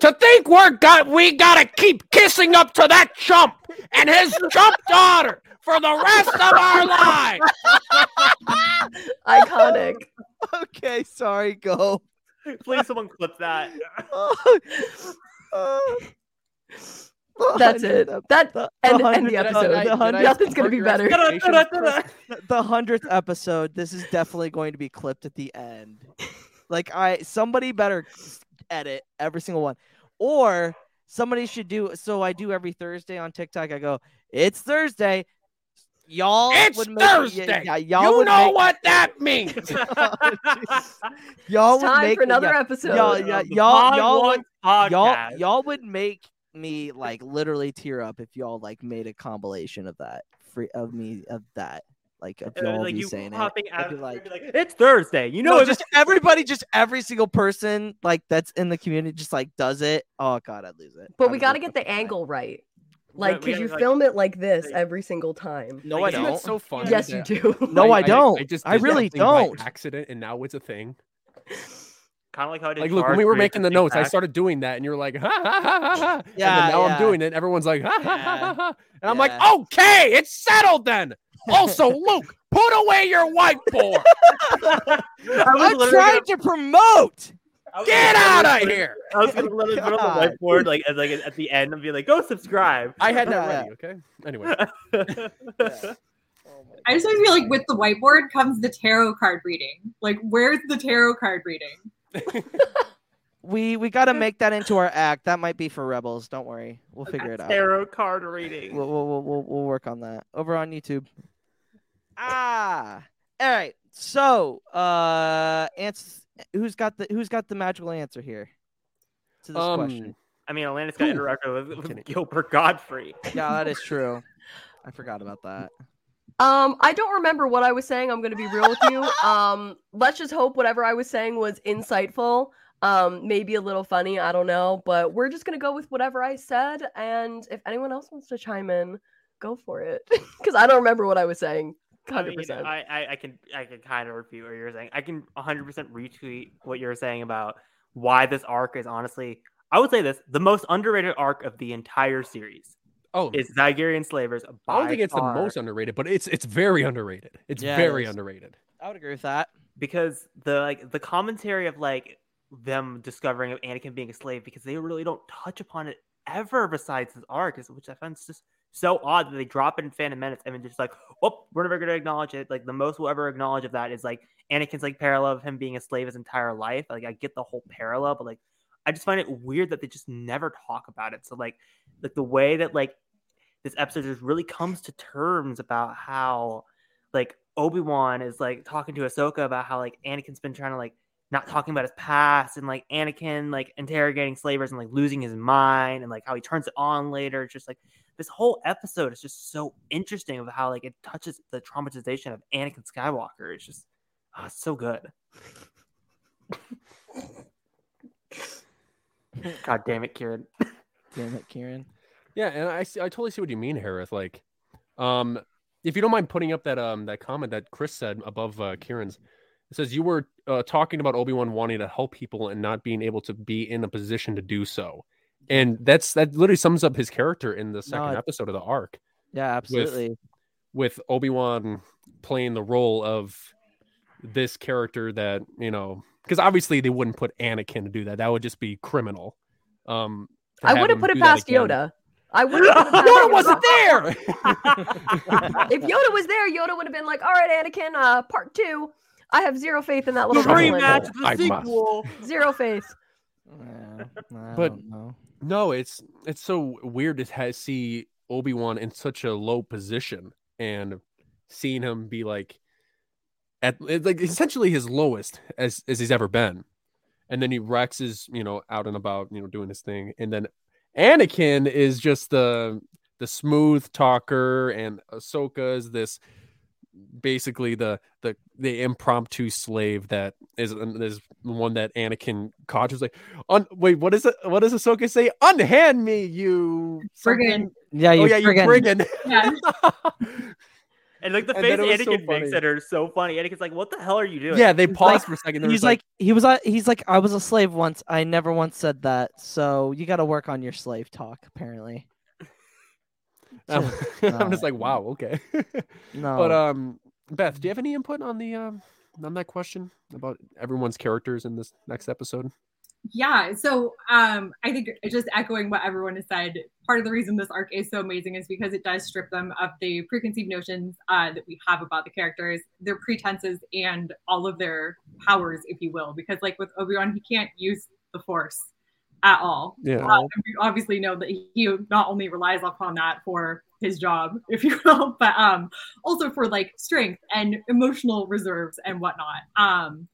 To think we're got we gotta keep kissing up to that chump and his chump daughter for the rest of our lives. iconic Okay, sorry, go. Please, someone clip that. that's it that The, end, the end the hundredth- episode the hundredth- nothing's gonna be better the hundredth episode. This is definitely going to be clipped at the end. Like I, somebody better edit every single one, or somebody should do. So I do every Thursday on TikTok. I go, it's Thursday. Y'all It's would make, Thursday. Yeah, y'all you would know make, what that means. y'all it's would time make for another yeah, episode y'all, yeah, y'all, y'all, would, y'all, y'all would make me like literally tear up if y'all like made a compilation of that free of me of that like of Uh, y'all like be you saying it. popping I'd out, be like, like, it's Thursday. You know, no, just everybody, just every single person like that's in the community just like does it. Oh god, I'd lose it. but I we got to get the mind. angle right like because you like- film it like this like- every single time No, I Like, don't. so funny. yes you do No, I don't. just I did that really thing by don't. accident, and now it's a thing. kind of like how I did. Like, look, when we were making the with notes, I started doing that, and you're like, ha ha ha ha ha. Yeah, and then now yeah. I'm doing it. Everyone's like, ha ha ha ha ha. And I'm like, okay, it's settled then. Also, Luke, put away your whiteboard. I was I'm literally trying to promote. Get out of put- here. I was gonna literally put on the whiteboard like at like at the end and be like, go subscribe. I had that Yeah. ready. Okay. Anyway, I just always feel like with the whiteboard comes the tarot card reading. Like, where's the tarot card reading? We we got to make that into our act. That might be for rebels. Don't worry, we'll figure it out. Tarot card reading. We'll, we'll, we'll, we'll, we'll work on that over on YouTube. Ah, all right. So, uh, ans- who's got the who's got the magical answer here to this question? um, I mean, Alanis got Who? interrupted with, with Gilbert Gottfried. Yeah, that is true. I forgot about that. Um, I don't remember what I was saying. I'm gonna be real with you. Um, let's just hope whatever I was saying was insightful. Um, maybe a little funny. I don't know, but we're just gonna go with whatever I said. And if anyone else wants to chime in, go for it. Because I don't remember what I was saying. I, Hundred mean, percent. I, I, I can I can kind of repeat what you're saying. I can 100% retweet what you're saying about why this arc is honestly. I would say this: the most underrated arc of the entire series oh, is Zygerrian Slavers. I don't think it's the most underrated, but it's it's very underrated. It's Yeah, very is. underrated. I would agree with that. because the like the commentary of like them discovering of Anakin being a slave because they really don't touch upon it ever besides this arc, which I find just so odd that they drop it in Phantom Menace and just like, oh, we're never gonna acknowledge it. Like the most we'll ever acknowledge of that is like Anakin's like parallel of him being a slave his entire life. Like I get the whole parallel, but like I just find it weird that they just never talk about it. So like like the way that like this episode just really comes to terms about how like Obi-Wan is like talking to Ahsoka about how like Anakin's been trying to like not talking about his past and like Anakin like interrogating slavers and like losing his mind and like how he turns it on later. It's just like this whole episode is just so interesting of how like it touches the traumatization of Anakin Skywalker. It's just oh, it's so good. God damn it, Kieran. Damn it, Kieran. Yeah, and I see, I totally see what you mean, Hereth. Like, um, if you don't mind putting up that um that comment that Chris said above uh, Kieran's, it says you were uh, talking about Obi Wan wanting to help people and not being able to be in a position to do so, and that's that literally sums up his character in the second it- episode of the arc Yeah, absolutely. with Obi Wan playing the role of this character that you know because obviously they wouldn't put Anakin to do that. That would just be criminal. Um, I wouldn't put it past. Yoda. I wouldn't. put it past Yoda Yoda. wasn't there. if Yoda was there, Yoda would have been like, "All right, Anakin, uh, part two. I have zero faith in that little The gremlin. rematch, I the must. sequel. Zero faith." Yeah, I But- don't know. No, it's it's so weird to see Obi Wan in such a low position and seeing him be like at like essentially his lowest as as he's ever been, and then he Rex is you know out and about you know doing his thing, and then Anakin is just the the smooth talker, and Ahsoka is this basically the the the impromptu slave that is is one that Anakin caught. Was like, Un- wait, what is it? What does Ahsoka say? Unhand me, you Friggin'. Yeah, Oh you yeah, you friggin- Yeah. And like the And face then it was so Anakin funny. makes at her is so funny. Anakin's like, "What the hell are you doing?" yeah, they He's paused like- for a second. He's was like, he was uh, he's like I was a slave once. I never once said that. So you got to work on your slave talk. Apparently, I'm, I'm just like, wow, okay. no. But um, Beth, do you have any input on the um on that question about everyone's characters in this next episode? Yeah, so um, I think just echoing what everyone has said, part of the reason this arc is so amazing is because it does strip them of the preconceived notions uh, that we have about the characters, their pretenses, and all of their powers, if you will. Because, like with Obi Wan, he can't use the Force at all. Yeah. Uh, we obviously know that he not only relies upon that for his job, if you will, but um, also for like strength and emotional reserves and whatnot. Um,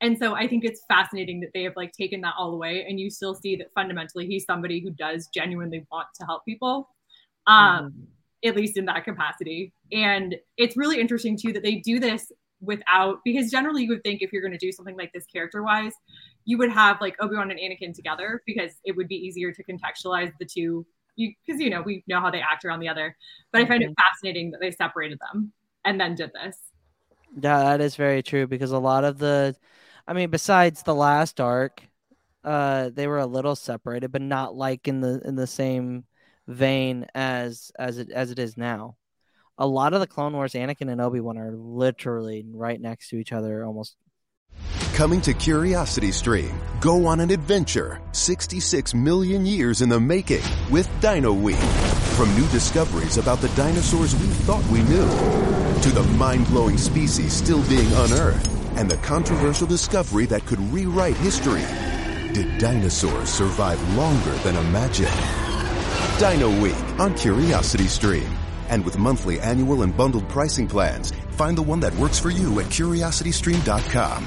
and so I think it's fascinating that they have like taken that all away, and you still see that fundamentally he's somebody who does genuinely want to help people, um, at least in that capacity. And it's really interesting too that they do this without because generally you would think if you're going to do something like this character wise, you would have like Obi Wan and Anakin together because it would be easier to contextualize the two. You because you know we know how they act around the other, but I find it fascinating that they separated them and then did this. Yeah, that is very true because a lot of the, I mean, besides the last arc, uh, they were a little separated, but not like in the in the same vein as as it as it is now. A lot of the Clone Wars, Anakin and Obi Wan are literally right next to each other, almost. Coming to Curiosity Stream, go on an adventure 66 million years in the making with Dino Week. From new discoveries about the dinosaurs we thought we knew, to the mind-blowing species still being unearthed, and the controversial discovery that could rewrite history. Did dinosaurs survive longer than imagined? Dino Week on Curiosity Stream. And with monthly, annual, and bundled pricing plans, find the one that works for you at curiositystream.com.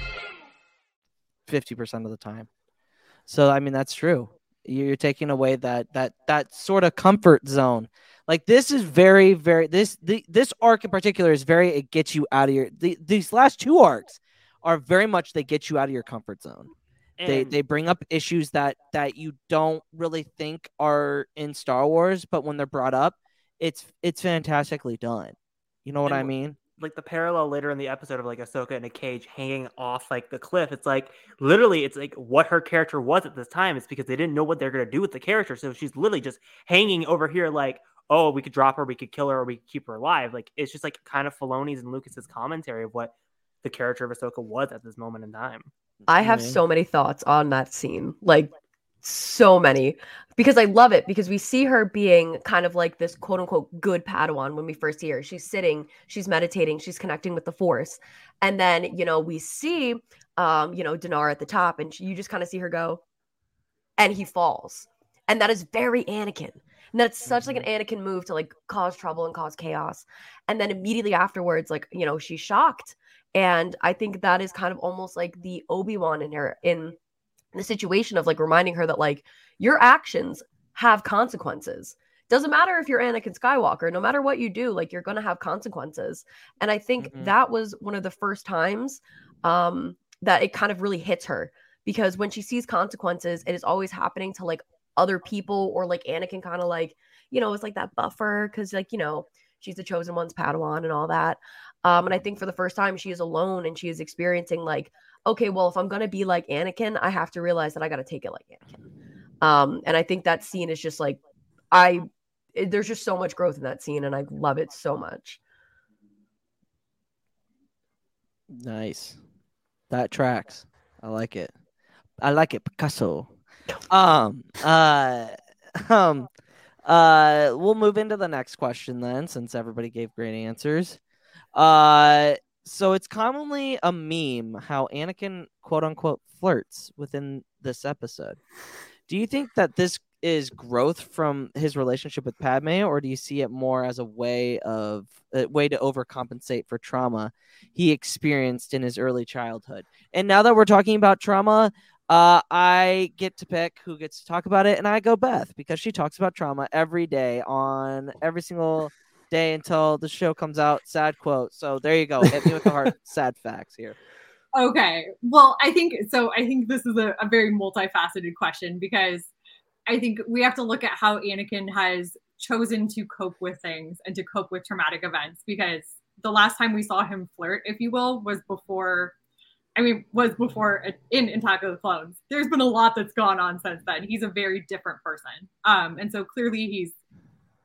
Fifty percent of the time. So I mean that's true. You're taking away that that that sort of comfort zone. Like this is very very this the, this arc in particular is very it gets you out of your the, these last two arcs are very much they get you out of your comfort zone. they And- they bring up issues that that you don't really think are in Star Wars, but when they're brought up, it's it's fantastically done. You know what I mean? Like the parallel later in the episode of like Ahsoka in a cage hanging off like the cliff. It's like literally, it's like what her character was at this time. It's because they didn't know what they're gonna do with the character, so she's literally just hanging over here, like, oh, we could drop her, we could kill her, or we could keep her alive. Like it's just like kind of Filoni's and Lucas's commentary of what the character of Ahsoka was at this moment in time. I have Yeah. so many thoughts on that scene. Like so many because I love it because we see her being kind of like this quote unquote good Padawan when we first see her. She's sitting, she's meditating, she's connecting with the force. And then, you know, we see um, you know, D'Nar at the top and she, you just kind of see her go and he falls. And that is very Anakin. And that's such like an Anakin move to like cause trouble and cause chaos. And then immediately afterwards, like, you know, she's shocked. And I think that is kind of almost like the Obi-Wan in her in the situation of like reminding her that like your actions have consequences. Doesn't matter if you're Anakin Skywalker, no matter what you do, like you're gonna have consequences. And I think Mhm. that was one of the first times um that it kind of really hits her because when she sees consequences, it is always happening to like other people or like Anakin kind of like, you know, it's like that buffer because like, you know, she's the chosen one's Padawan and all that. Um, and I think for the first time she is alone and she is experiencing like, okay, well, if I'm gonna be like Anakin, I have to realize that I gotta take it like Anakin. Um, and I think that scene is just like I it- there's just so much growth in that scene and I love it so much. Nice. That tracks. I like it. I like it, Picasso. Um uh um uh we'll move into the next question then since everybody gave great answers. Uh so it's commonly a meme how Anakin quote unquote flirts within this episode. Do you think that this is growth from his relationship with Padme or do you see it more as a way of a way to overcompensate for trauma he experienced in his early childhood. And now that we're talking about trauma, uh, I get to pick who gets to talk about it, and I go Beth because she talks about trauma every day on every single day until the show comes out. Sad quote. So there you go. Hit me with the hard sad facts here. Okay. Well, I think so. I think this is a, a very multifaceted question because I think we have to look at how Anakin has chosen to cope with things and to cope with traumatic events because the last time we saw him flirt, if you will, was before. I mean, was before in Attack of the Clones. There's been a lot that's gone on since then. He's a very different person, um, and so clearly he's.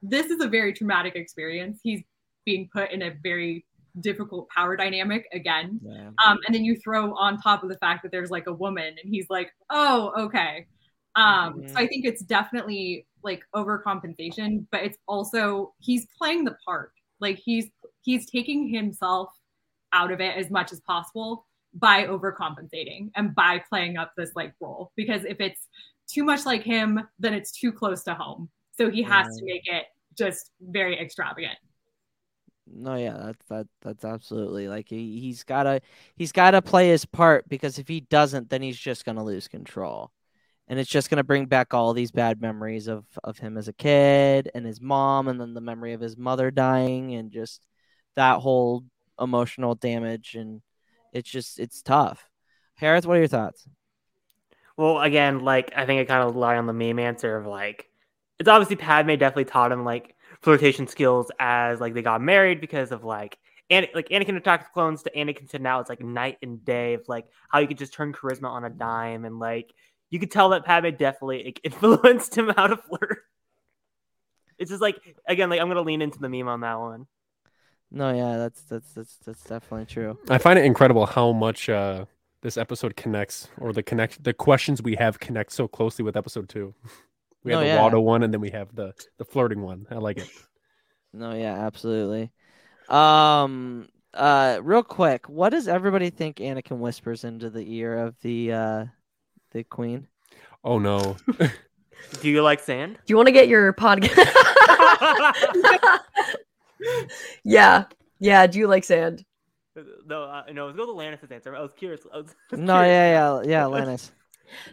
This is a very traumatic experience. He's being put in a very difficult power dynamic again. Yeah. Um, and then you throw on top of the fact that there's like a woman, and he's like, "Oh, okay." Um, so I think it's definitely like overcompensation, but it's also he's playing the part. Like he's he's taking himself out of it as much as possible by overcompensating and by playing up this like role. Because if it's too much like him, then it's too close to home. So he has to make it just very extravagant. No, yeah, that that that's absolutely like he, he's gotta he's gotta play his part because if he doesn't, then he's just gonna lose control. And it's just gonna bring back all these bad memories of of him as a kid and his mom and then the memory of his mother dying and just that whole emotional damage and it's just it's tough. Harris, what are your thoughts? Well, again, like I think I kind of rely on the meme answer of like it's obviously Padme definitely taught him like flirtation skills as like they got married because of like and like Anakin attacked the clones to Anakin to now it's like night and day of like how you could just turn charisma on a dime and like you could tell that Padme definitely like, influenced him how to flirt. It's just like again, like I'm gonna lean into the meme on that one. No, yeah, that's that's that's that's definitely true. I find it incredible how much uh, this episode connects, or the connect, the questions we have connect so closely with episode two. We have No, the yeah. Waldo one, and then we have the the flirting one. I like it. No, yeah, absolutely. Um uh real quick, what does everybody think Anakin whispers into the ear of the uh the queen? Oh no, Do you like sand? Do you want to get your podcast? yeah. Yeah. Do you like sand? no, uh, no. Let's go to Alanis's answer. I was curious. I was, I was No, curious. yeah, yeah, yeah, Lannis.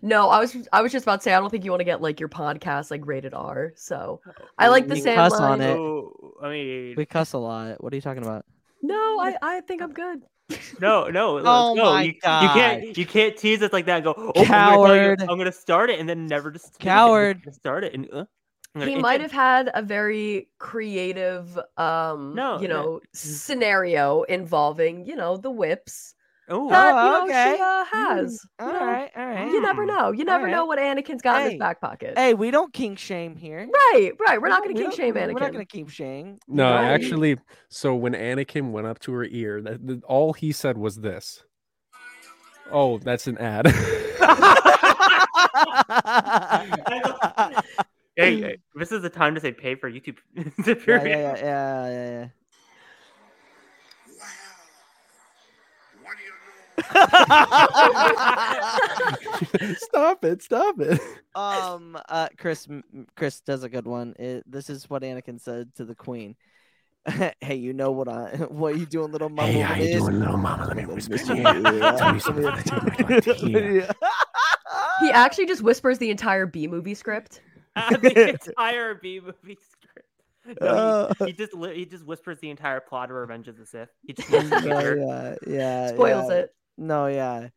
No, I was I was just about to say I don't think you want to get like your podcast like rated R. So I like the We sand cuss on it. Oh, I mean, We cuss a lot. What are you talking about? No, I I think I'm good. No, no, let's Oh go. my you, you can't you can't tease us like that and go, oh, I'm gonna, you- Coward. I'm gonna start it and then never just finish it. Coward. start it and uh, he might have had a very creative um No, you no. know scenario involving you know the whips Oh, that you Oh, know okay. she uh, has All you know? right, all right. you never know you never know what anakin's got in his back pocket Hey, we don't kink shame here. right right we're not gonna don't- shame anakin We're not gonna keep shame. No, Right. actually, so when Anakin went up to her ear, that, that- all he said was this. Oh, that's an ad. hey, hey, this is the time to say pay for YouTube. yeah, yeah, yeah, yeah, yeah, yeah. stop it! Stop it! um, uh, Chris, m- m- Chris does a good one. It, this is what Anakin said to the Queen. hey, you know what I, what you doing, little mama? Hey, how you Liz? doing, little mama? Let me whisper to you. Tell me something that you might like to he actually just whispers the entire b movie script the entire B movie script. No, Uh. he, he just he just whispers the entire plot of Revenge of the Sith. He just knows the No, future. yeah, yeah, spoils yeah. it No, yeah.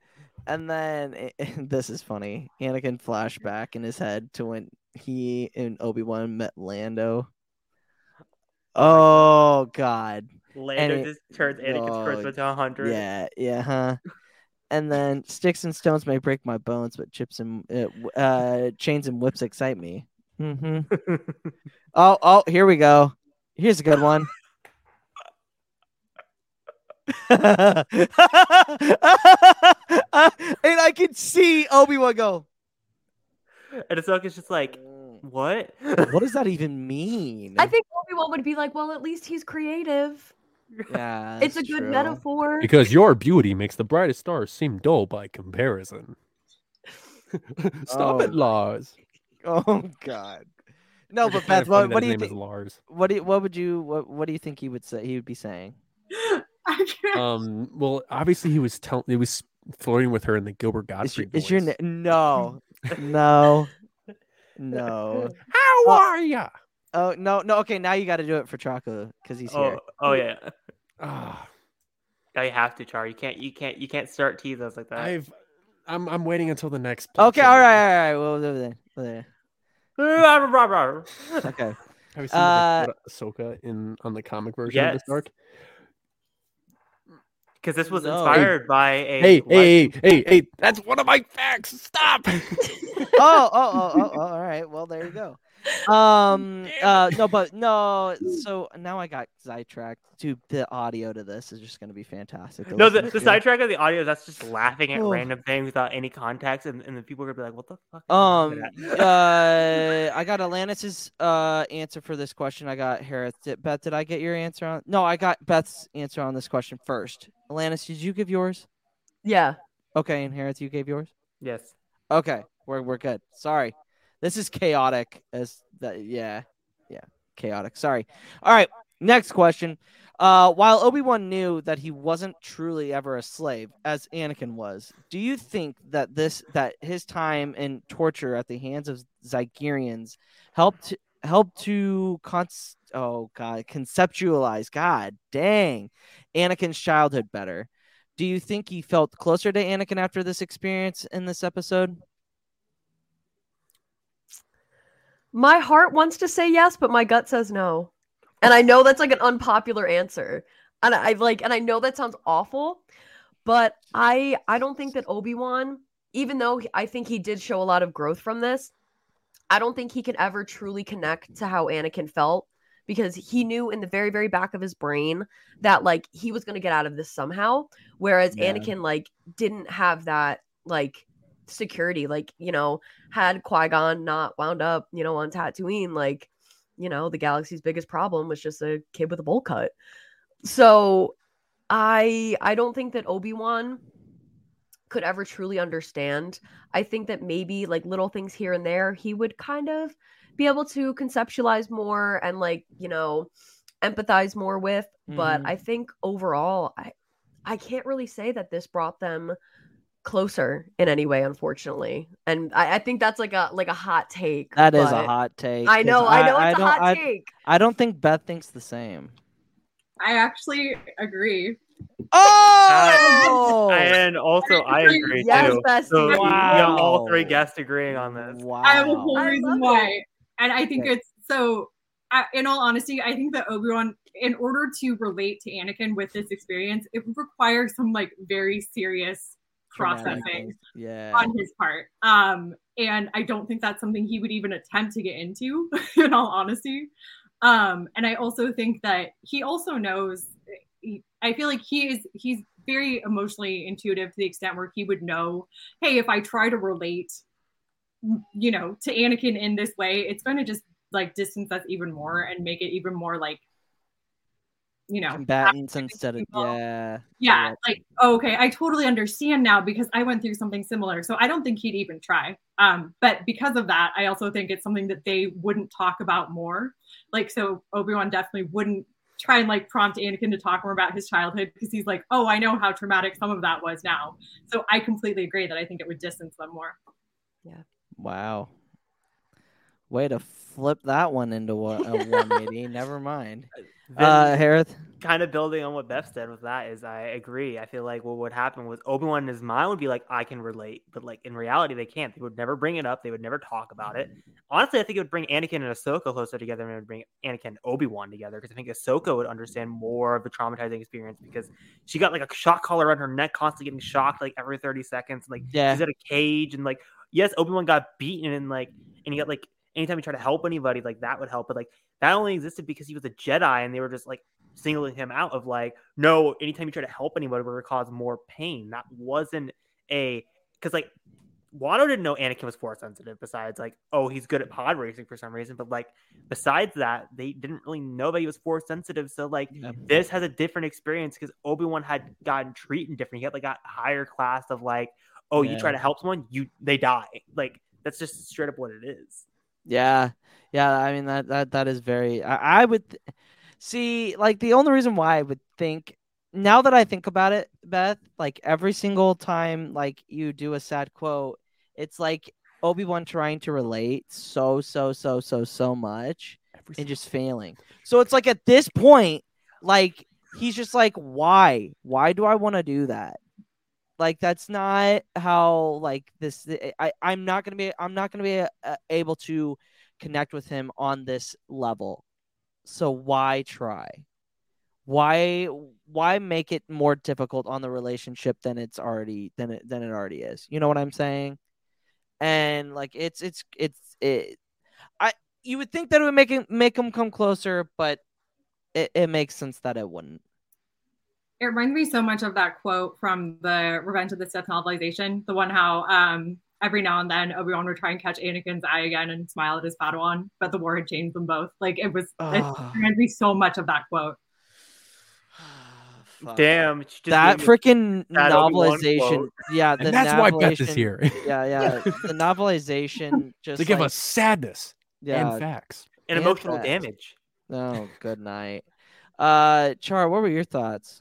And then this is funny. Anakin flashback in his head to when he and Obi Wan met Lando. Oh God. Lando it- just turns Anakin's oh, charisma to 100. Yeah, yeah, huh. And then sticks and stones may break my bones, but chips and uh, uh, chains and whips excite me. hmm Oh, oh, here we go. Here's a good one. and I can see Obi Wan go. And Ahsoka's just like, mm. what? What does that even mean? i think obi-wan would be like well at least he's creative yeah, it's a good true. metaphor Because your beauty makes the brightest stars seem dull by comparison. Stop Oh. it, Lars. Oh God. No, but Beth, what, what do you think? Lars. What do you, what would you what what do you think he would say? He would be saying. I can't. Um. Well, obviously he was telling. He was flirting with her in the Gilbert Is Gottfried your, is your voice. na- no no no? How Oh. are ya? Oh no no. Okay, now you got to do it for Choco because he's oh, here. oh yeah. Ah, Now you have to, Char. You can't, you can't, you can't start tease us like that. I've. I'm. I'm waiting until the next. Okay, episode. all right, all right. We'll do over there. Okay. Have you seen Uh, Ahsoka in on the comic version of this arc? Because this was No. inspired by a. Hey, life- hey, hey, hey, hey! That's one of my facts. Stop. oh, oh, oh, oh, oh, all right. Well, there you go. Um, uh, no, but no. So now I got sidetracked. Dude, the audio to this is just gonna be fantastic. No, the, listen the sidetrack of the audio that's just laughing at Oh. random things without any context, and, and then people are gonna be like, "What the fuck?" Um, uh, I got Alanis's uh answer for this question. I got Harris. Did, Beth, did I get your answer on? No, I got Beth's answer on this question first. Atlantis, did you give yours? yeah Okay, and Harris, you gave yours. yes. Okay, we're we're good. Sorry, this is chaotic. As that, yeah, yeah, chaotic. Sorry. All right, next question. Uh, while Obi Wan knew that he wasn't truly ever a slave, as Anakin was, do you think that this that his time in torture at the hands of Zygerrians helped helped to cons- oh god conceptualize God dang Anakin's childhood better? Do you think he felt closer to Anakin after this experience in this episode? My heart wants to say yes, but my gut says no. And I know that's like an unpopular answer. And I like and I know that sounds awful, but I I don't think that Obi-Wan, even though I think he did show a lot of growth from this, I don't think he can ever truly connect to how Anakin felt because he knew in the very very back of his brain that like he was going to get out of this somehow whereas Yeah. Anakin like didn't have that like security like you know had Qui-Gon not wound up, you know, on Tatooine, like, you know, the galaxy's biggest problem was just a kid with a bowl cut. So I I don't think that Obi-Wan could ever truly understand. I think that maybe like little things here and there he would kind of be able to conceptualize more and like, you know, empathize more with, but Mhm. I think overall I I can't really say that this brought them closer in any way unfortunately and I, I think that's like a like a hot take That is a hot take. I know i know it's a don't- hot I, take I don't think Beth thinks the same. I actually agree. Oh, And also, I agree Yes, too. bestie. So we got all three guests agreeing on this. wow. I have a whole I reason love why, and I think Okay. it's so. In all honesty, I think that Obi Wan, in order to relate to Anakin with this experience, it would require some like very serious processing Yeah. on his part. Um, and I don't think that's something he would even attempt to get into, in all honesty. Um, and I also think that he also knows. I feel like he is he's very emotionally intuitive to the extent where he would know, hey, if I try to relate, you know, to Anakin in this way, it's going to just like distance us even more and make it even more like, you know, Combatants instead of yeah. yeah, Yeah. like oh, okay, I totally understand now because I went through something similar. So I don't think he'd even try. Um, but because of that, I also think it's something that they wouldn't talk about more. Like so, Obi Wan definitely wouldn't try and like prompt Anakin to talk more about his childhood because he's like, oh, I know how traumatic some of that was now. So I completely agree that I think it would distance them more. Yeah. Wow. Way to flip that one into a, a 180. Never mind. Then- Uh, Hereth. kind of building on what Beth said with that is I agree. I feel like what would happen was Obi Wan in his mind would be like, I can relate, but like in reality, they can't. They would never bring it up. They would never talk about it. Honestly, I think it would bring Anakin and Ahsoka closer together, and it would bring Anakin and Obi Wan together because I think Ahsoka would understand more of the traumatizing experience because she got like a shock collar on her neck, constantly getting shocked like every thirty seconds. Like Yeah. she's at a cage, and like yes, Obi Wan got beaten, and like and he got like anytime he tried to help anybody, like that would help, but like that only existed because he was a Jedi, and they were just like singling him out of like, no, anytime you try to help anybody, we're gonna cause more pain. That wasn't a because like Watto didn't know Anakin was force sensitive. Besides, like, oh, he's good at pod racing for some reason, but like, besides that, they didn't really know that he was force sensitive. So like, Yeah. this has a different experience because Obi Wan had gotten treated different. He had like a higher class of like, oh, you try to help someone, you they die. Like that's just straight up what it is. Yeah, yeah. I mean that that that is very. I, I would th- see like the only reason why I would think now that I think about it, Beth, like every single time like you do a sad quote, it's like Obi Wan trying to relate so so so so so much and just failing. So it's like at this point, like he's just like, why? Why do I want to do that? Like that's not how like this. I I'm not gonna be. I'm not gonna be uh, able to connect with him on this level. So why try? Why why make it more difficult on the relationship than it's already than it than it already is? You know what I'm saying? And like it's it's it's it. I you would think that it would make him make him come closer, but it, it makes sense that it wouldn't. It reminds me so much of that quote from the Revenge of the Sith novelization, the one how um, every now and then Obi Wan would try and catch Anakin's eye again and smile at his Padawan, but the war had changed them both. Like it was, Ah. it reminds me so much of that quote. Fuck. Damn, she just that gave freaking that novelization. Yeah, the and that's why Beth is here Yeah, yeah. The novelization just to give like, us sadness yeah. and facts. and and emotional facts. damage. Oh, good night. Uh, Char, what were your thoughts?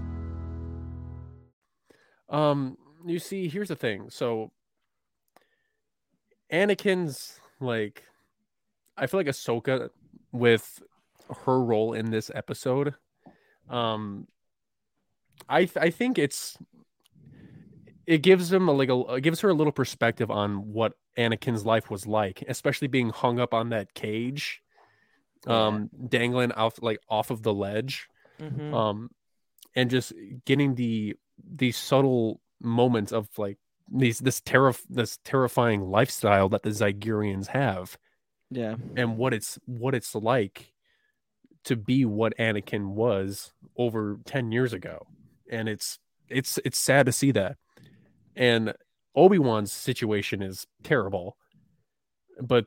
Um, you see, here's the thing. So, Anakin's like, I feel like Ahsoka with her role in this episode. Um, I th- I think it's it gives him a like a it gives her a little perspective on what Anakin's life was like, especially being hung up on that cage, um, dangling off like off of the ledge. Mhm. Um, and just getting the these subtle moments of like these this terror this terrifying lifestyle that the Zygerrians have Yeah. and what it's what it's like to be what Anakin was over 10 years ago. And it's it's it's sad to see that. And Obi-Wan's situation is terrible. But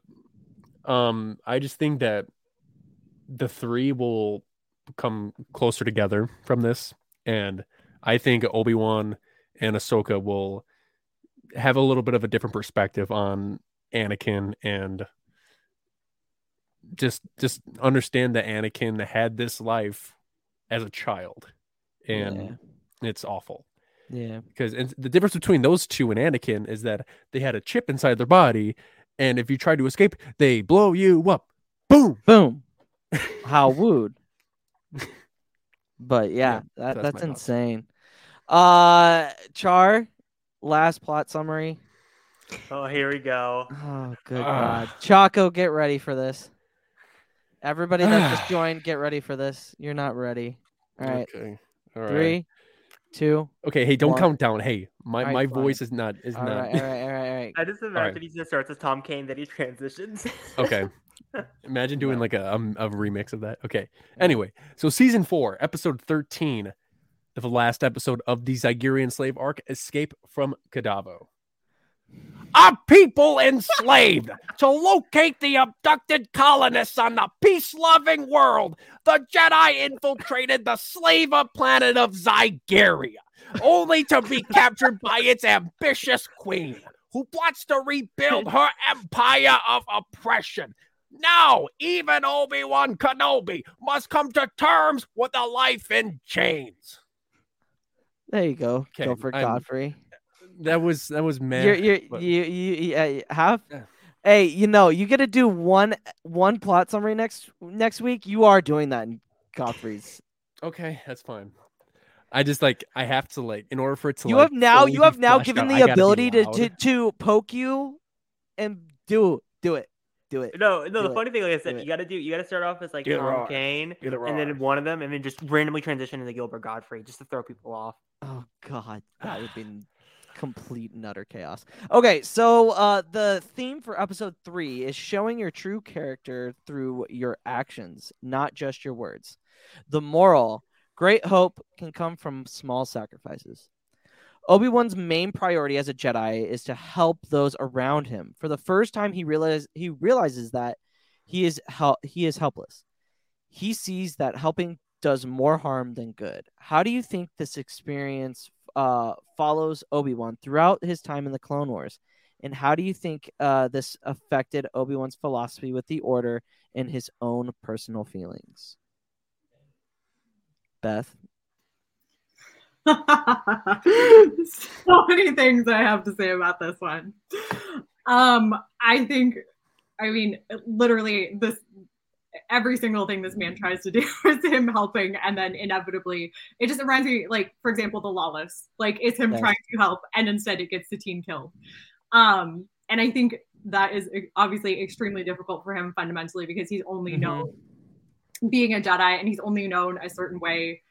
um I just think that the three will come closer together from this and I think Obi-Wan and Ahsoka will have a little bit of a different perspective on Anakin and just just understand that Anakin had this life as a child and it's awful Yeah. because and the difference between those two and Anakin is that they had a chip inside their body and if you try to escape they blow you up boom Boom. How wooed. But yeah, Yeah, that, that's that's thoughts. Insane. Uh Char, last plot summary. Oh, here we go. Oh good Ah. god. Chaco, get ready for this. Everybody that just joined, get ready for this. You're not ready. All right. okay all right Three, two. okay hey don't one. count down hey my All right, my fine. voice is not is All not right, all right, all right, all right. I just right. imagine he just starts as Tom Kane, then he transitions. Okay. Imagine doing like a, um, a remix of that. Okay. Anyway, so season four, episode 13, the last episode of the Zygerrian slave arc, Escape from Kadavo. A people enslaved to locate the abducted colonists on the peace loving world. The Jedi infiltrated the slaver planet of Zygerria, only to be captured by its ambitious queen, who plots to rebuild her empire of oppression. Now, even Obi Wan Kenobi must come to terms with a life in chains. There you go. Okay, go for I'm- Gottfried. That was that was man. You're, you're, but- you you you have. Yeah. Hey, you know you got to do one one plot summary next next week. You are doing that in Gottfried's. Okay, that's fine. I just like I have to like in order for it to you like, have now you have now given out, the ability to, to to poke you and do do it do it. No, no. Do The it. funny thing, like I said, it. you gotta do. You gotta start off as like Get it Tom. Kane, and then one of them, and then just randomly transition into Gilbert Gottfried, just to throw people off. Oh God, that would be complete and utter chaos. Okay, so uh, the theme for episode three is showing your true character through your actions, not just your words. The moral: great hope can come from small sacrifices. Obi Wan's main priority as a Jedi is to help those around him. For the first time, he realizes he realizes that he is hel- he is helpless. He sees that helping does more harm than good. How do you think this experience uh, follows Obi Wan throughout his time in the Clone Wars? And how do you think uh, this affected Obi Wan's philosophy with the Order and his own personal feelings? Beth, so many things I have to say about this one. Um, I think, I mean, literally, this every single thing this man tries to do is him helping, and then inevitably, it just reminds me, like, for example, the lawless, like, it's him Yes. trying to help, and instead it gets the team killed. Um, and I think that is obviously extremely difficult for him fundamentally because he's only Mhm. known being a Jedi, and he's only known a certain way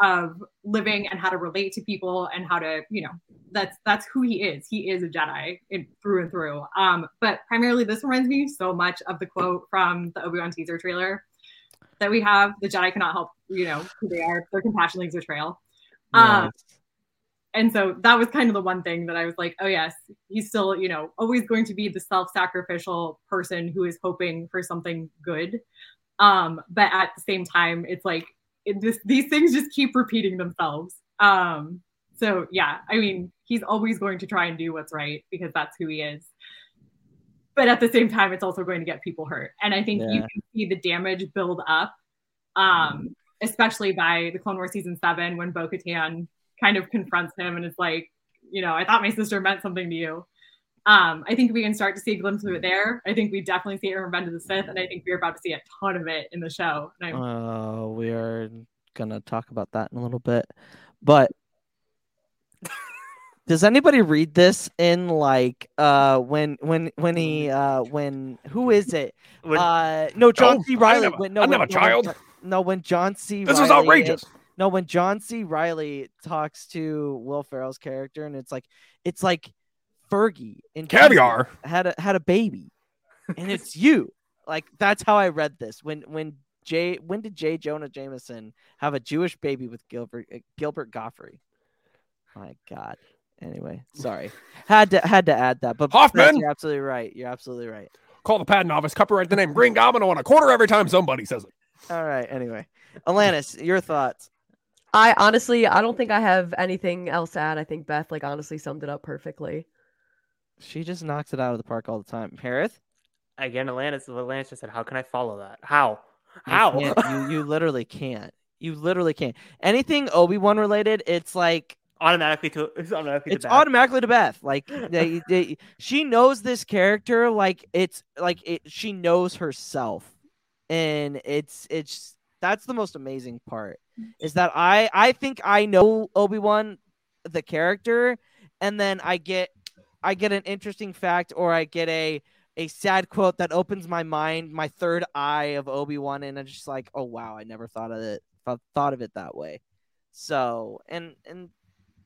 of living and how to relate to people and how to you know that's that's who he is. He is a jedi in, through and through. Um but primarily this reminds me so much of the quote from the obi-wan teaser trailer that we have the jedi cannot help you know who they are. Their compassion leaves a trail. Um and so that was kind of the one thing that i was like oh yes he's still you know always going to be the self-sacrificial person who is hoping for something good. Um but at the same time it's like it, these things just keep repeating themselves. Um so yeah i mean he's always going to try and do what's right because that's who he is. But at the same time it's also going to get people hurt. And i think you can see the damage build up um especially by the clone wars season seven when bo-katan kind of confronts him and is like you know i thought my sister meant something to you um, I think we can start to see a glimpse of it there. I think we definitely see it in Revenge of the Sith, and I think we're about to see a ton of it in the show. And Uh, we are gonna talk about that in a little bit, but does anybody read this in like uh when when when he uh when who is it When- uh no John No, C I Riley when, no I'm when, not a no, when child. No when John C This is Reilly outrageous. No, when John C. Reilly talks to Will Ferrell's character, and it's like it's like Fergie and Caviar. had a had a baby, and it's you. Like that's how I read this. When when Jay when did J. Jonah Jameson have a Jewish baby with Gilbert uh, Gilbert Gottfried? My God. Anyway, sorry, had to had to add that. But yes, Hoffman! you're absolutely right. You're absolutely right. Call the patent office, copyright the name Green Goblin. on a quarter every time somebody says it. All right. Anyway, Alanis, your thoughts? I honestly, I don't think I have anything else to add. I think Beth, like, honestly summed it up perfectly. She just knocks it out of the park all the time. Hereth, Again, Alanis. Alanis just said, "How can I follow that? How? How?" can't- you you literally can't. You literally can't. Anything Obi Wan related, it's like automatically to it's automatically to Beth. automatically to Beth. Like they, they, she knows this character. Like it's like it, she knows herself, and it's it's that's the most amazing part. Is that I I think I know Obi Wan, the character, and then I get I get an interesting fact or I get a a sad quote that opens my mind, my third eye of Obi Wan, and I'm just like, oh wow, I never thought of it, thought- thought of it that way. So and and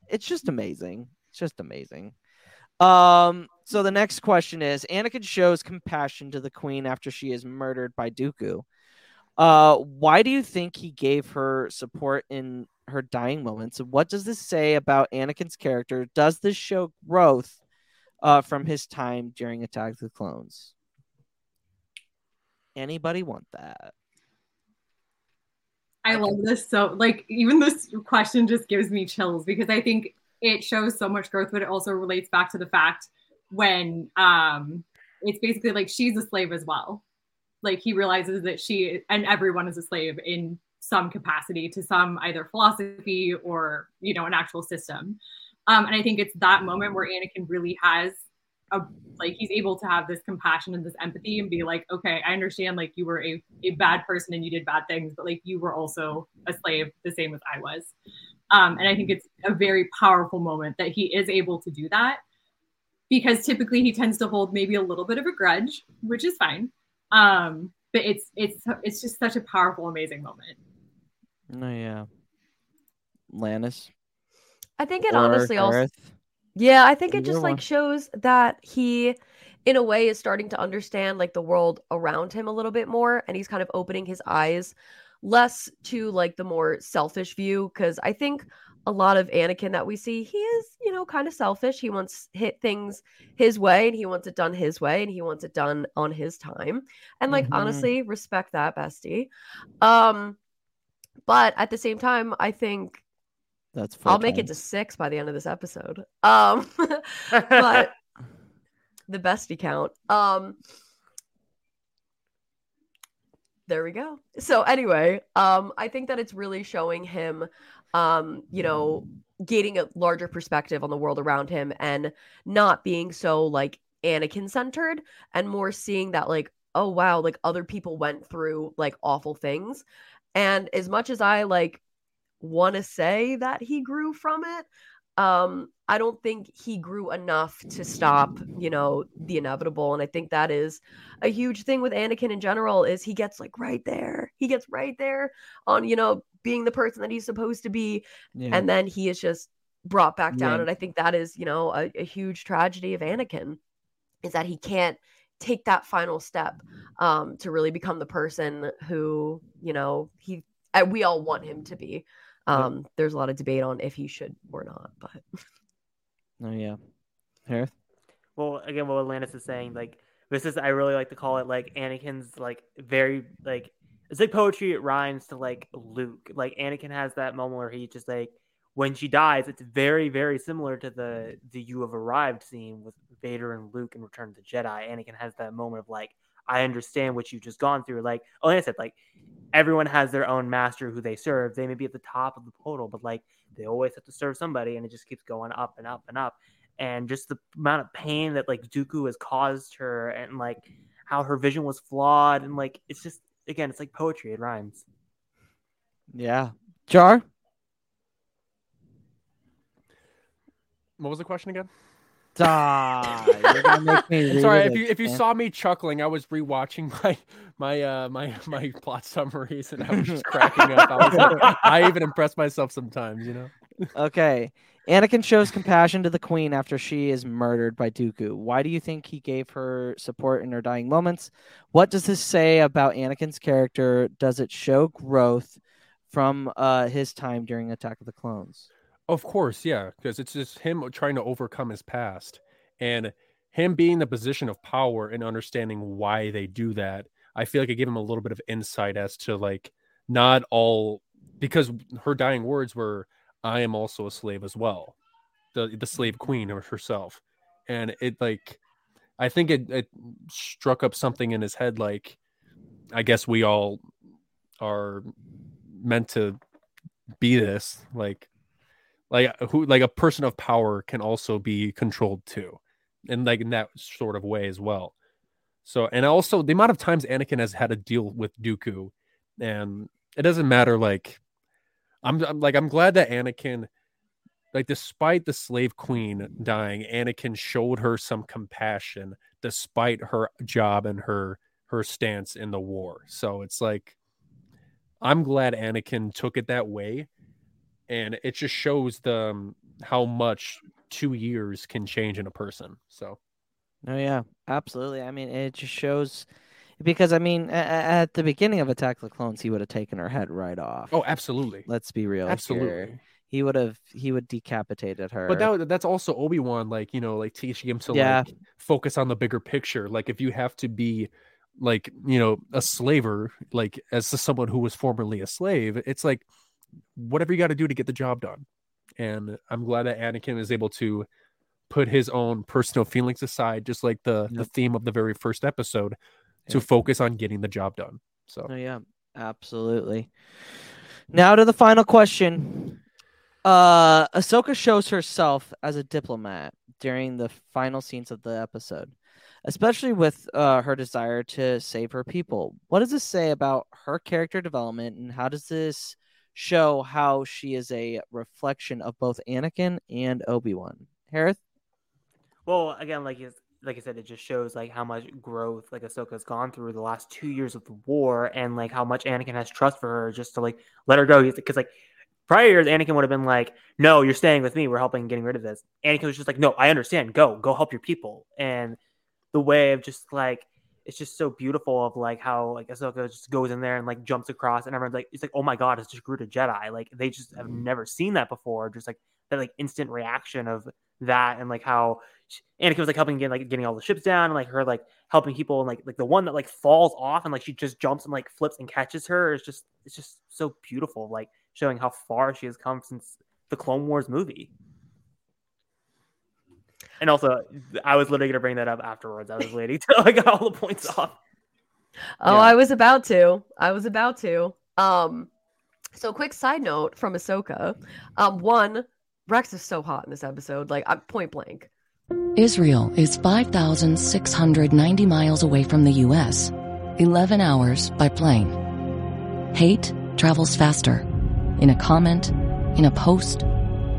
it's just amazing. It's just amazing. Um, so the next question is Anakin shows compassion to the queen after she is murdered by Dooku. Uh, why do you think he gave her support in her dying moments? What does this say about Anakin's character? Does this show growth uh, from his time during Attack of the Clones? Anybody want that? I love this so like even this question just gives me chills because I think it shows so much growth, but it also relates back to the fact when um it's basically like she's a slave as well. Like he realizes that she and everyone is a slave in some capacity to some either philosophy or you know an actual system. Um, and I think it's that moment where Anakin really has a like he's able to have this compassion and this empathy and be like, okay, I understand like you were a, a bad person and you did bad things, but like you were also a slave the same as I was. Um, and I think it's a very powerful moment that he is able to do that because typically he tends to hold maybe a little bit of a grudge, which is fine. Um, but it's it's it's just such a powerful, amazing moment. No, yeah. Lannis. I think it honestly also? Yeah, I think it just like shows that he in a way is starting to understand like the world around him a little bit more and he's kind of opening his eyes less to like the more selfish view cuz I think a lot of Anakin that we see, he is, you know, kind of selfish. He wants hit things his way and he wants it done his way and he wants it done on his time. And like Mhm. honestly, respect that, bestie. Um but at the same time, I think That's I'll make it to six by the end of this episode. Um, but the bestie count. Um, there we go. So anyway, um, I think that it's really showing him, um, you know, gaining a larger perspective on the world around him and not being so like Anakin centered and more seeing that like, oh wow, like other people went through like awful things. And as much as I like want to say that he grew from it um i don't think he grew enough to stop you know the inevitable and i think that is a huge thing with anakin in general is he gets like right there he gets right there on you know being the person that he's supposed to be Yeah. and then he is just brought back down Yeah. and i think that is you know a, a huge tragedy of anakin is that he can't take that final step um to really become the person who you know he uh, we all want him to be um there's a lot of debate on if he should or not but Oh yeah. Hereth? well again what Alanis is saying like this is I really like to call it like Anakin's like very like it's like poetry it rhymes to like Luke like Anakin has that moment where he just like when she dies it's very very similar to the the you have arrived scene with Vader and Luke in Return of the Jedi Anakin has that moment of like I understand what you've just gone through like oh like I said like everyone has their own master who they serve they may be at the top of the total but like they always have to serve somebody and it just keeps going up and up and up and just the amount of pain that like Dooku has caused her and like how her vision was flawed and like it's just again it's like poetry it rhymes Yeah. Jar? What was the question again? Stop. You're gonna make me read Sorry, if you if you saw me chuckling, I was rewatching my my uh my my plot summaries and I was just cracking up. I was like, I even impress myself sometimes, you know. Okay. Anakin shows compassion to the queen after she is murdered by Dooku. Why do you think he gave her support in her dying moments? What does this say about Anakin's character? Does it show growth from uh, his time during Attack of the Clones? Of course, yeah, because it's just him trying to overcome his past and him being in the position of power and understanding why they do that. I feel like it gave him a little bit of insight as to like not all because her dying words were I am also a slave as well. The the slave queen herself. And it like I think it, it struck up something in his head like I guess we all are meant to be this like like uh, who like a person of power can also be controlled too and like in that sort of way as well. So and also the amount of times anakin has had to deal with dooku and it doesn't matter like i'm, I'm like i'm glad that anakin like despite the slave queen dying anakin showed her some compassion despite her job and her her stance in the war. So it's like i'm glad anakin took it that way and it just shows the um, how much two years can change in a person so Oh yeah, absolutely. I mean, it just shows because I mean, at the beginning of Attack of the Clones, he would have taken her head right off. oh absolutely Let's be real. here. absolutely He would have he would decapitated her. but that, that's also obi-wan like you know like teaching him to Yeah. like focus on the bigger picture like if you have to be like you know a slaver like as someone who was formerly a slave it's like whatever you got to do to get the job done and i'm glad that anakin is able to put his own personal feelings aside just like the the theme of the very first episode to focus on getting the job done so Oh yeah, absolutely. Now to the final question. Uh Ahsoka shows herself as a diplomat during the final scenes of the episode, especially with uh, her desire to save her people. What does this say about her character development, and how does this show how she is a reflection of both Anakin and Obi Wan? Hereth? Well, again, like you, like I said, it just shows like how much growth like Ahsoka's gone through the last two years of the war, and like how much Anakin has trust for her just to like let her go. Because like prior years, Anakin would have been like, "No, you're staying with me. We're helping getting rid of this." Anakin was just like, "No, I understand. Go, go help your people." And the way of just like it's just so beautiful of like how like Ahsoka just goes in there and like jumps across, and everyone's like, "It's like, oh my god, it's just grew to Jedi." Like they just have mm-hmm. never seen that before. Just like that like instant reaction of that, and like how she- Anakin was like helping get like getting all the ships down, and like her like helping people, and like like the one that like falls off and like she just jumps and like flips and catches her. It's just it's just so beautiful, like showing how far she has come since the Clone Wars movie. And also, I was literally gonna bring that up afterwards. I was waiting till I got all the points off. Oh, Yeah. I was about to. I was about to. Um, so quick side note from Ahsoka. Um, one, Rex is so hot in this episode. Like, I'm point blank. Israel is 5,690 miles away from the U.S., 11 hours by plane. Hate travels faster. In a comment, in a post,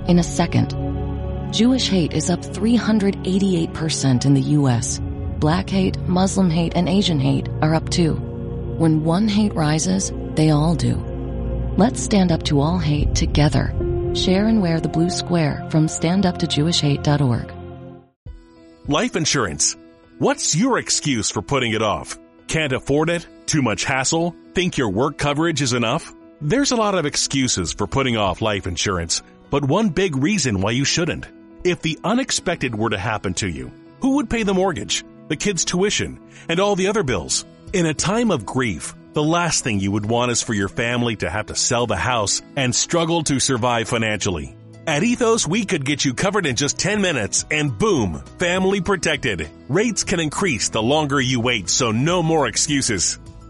in a second. Jewish hate is up 388% in the U.S. Black hate, Muslim hate, and Asian hate are up too. When one hate rises, they all do. Let's stand up to all hate together. Share and wear the blue square from standuptojewishhate.org. Life insurance. What's your excuse for putting it off? Can't afford it? Too much hassle? Think your work coverage is enough? There's a lot of excuses for putting off life insurance, but one big reason why you shouldn't. If the unexpected were to happen to you, who would pay the mortgage, the kids' tuition, and all the other bills? In a time of grief, the last thing you would want is for your family to have to sell the house and struggle to survive financially. At Ethos, we could get you covered in just 10 minutes and boom, family protected. Rates can increase the longer you wait, so no more excuses.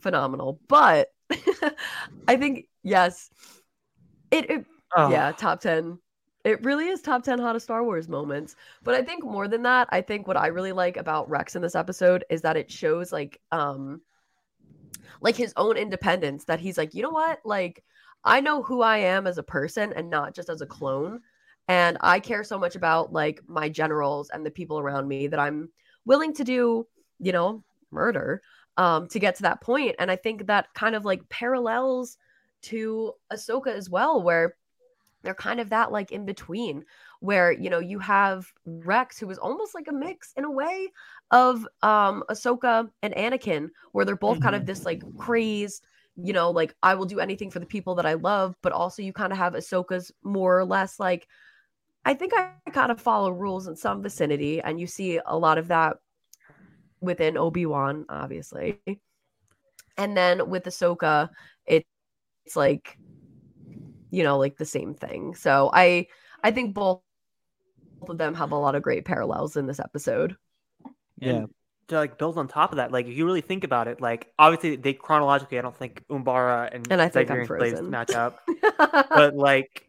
phenomenal. But I think yes, it, it Oh. yeah, top 10. It really is top 10 hottest Star Wars moments. But I think more than that, I think what I really like about Rex in this episode is that it shows like um like his own independence that he's like, "You know what? Like I know who I am as a person and not just as a clone." And I care so much about like my generals and the people around me that I'm willing to do, you know, murder um to get to that point. And I think that kind of like parallels to Ahsoka as well, where they're kind of that like in between where you know you have Rex who is almost like a mix in a way of um Ahsoka and Anakin where they're both kind of this like crazed you know like I will do anything for the people that I love but also you kind of have Ahsoka's more or less like I think I kind of follow rules in some vicinity and you see a lot of that within Obi-Wan obviously and then with Ahsoka it, it's like you know like the same thing so i i think both both of them have a lot of great parallels in this episode Yeah. to like build on top of that, like if you really think about it, like obviously they chronologically, I don't think Umbara and, And I think I'm Siberian slaves frozen. match up, but like,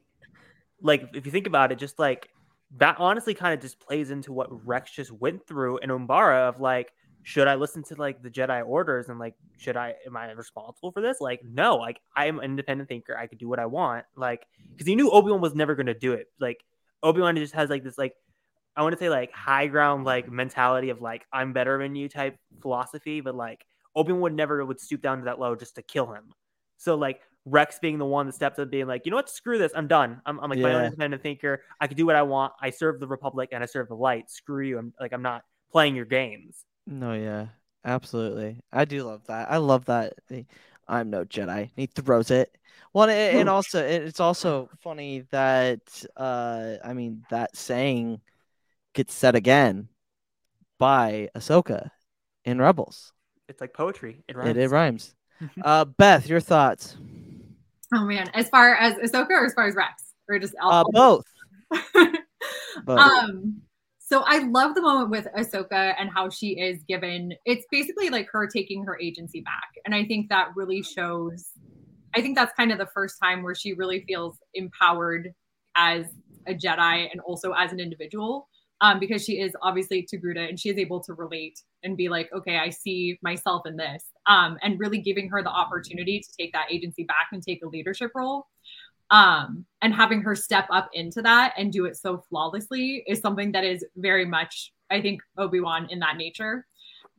like if you think about it, just like that honestly kind of just plays into what Rex just went through in Umbara of like, should I listen to like the Jedi orders and like, should I am I responsible for this? Like, no, like I am an independent thinker. I could do what I want. Like, because he knew Obi Wan was never going to do it. Like Obi Wan just has like this like I want to say like high ground like mentality of like I'm better than you type philosophy, but like Obi Wan would never would stoop down to that low just to kill him. So like Rex being the one that steps up, being like, you know what, screw this, I'm done. I'm, I'm like my own independent thinker. I can do what I want. I serve the Republic and I serve the light. Screw you. I'm like I'm not playing your games. No, yeah, absolutely. I do love that. I love that. I'm no Jedi. He throws it. Well, and, and also it's also funny that uh, I mean that saying gets said again by Ahsoka in Rebels. It's like poetry. It It, rhymes. it rhymes. uh, Beth, your thoughts? Oh man, as far as Ahsoka or as far as Rex, or just Uh, both. Both. Um, so I love the moment with Ahsoka and how she is given. It's basically like her taking her agency back, and I think that really shows. I think that's kind of the first time where she really feels empowered as a Jedi and also as an individual. Um, because she is obviously Togruta and she is able to relate and be like, okay, I see myself in this. Um, and really giving her the opportunity to take that agency back and take a leadership role um and having her step up into that and do it so flawlessly is something that is very much i think obi-wan in that nature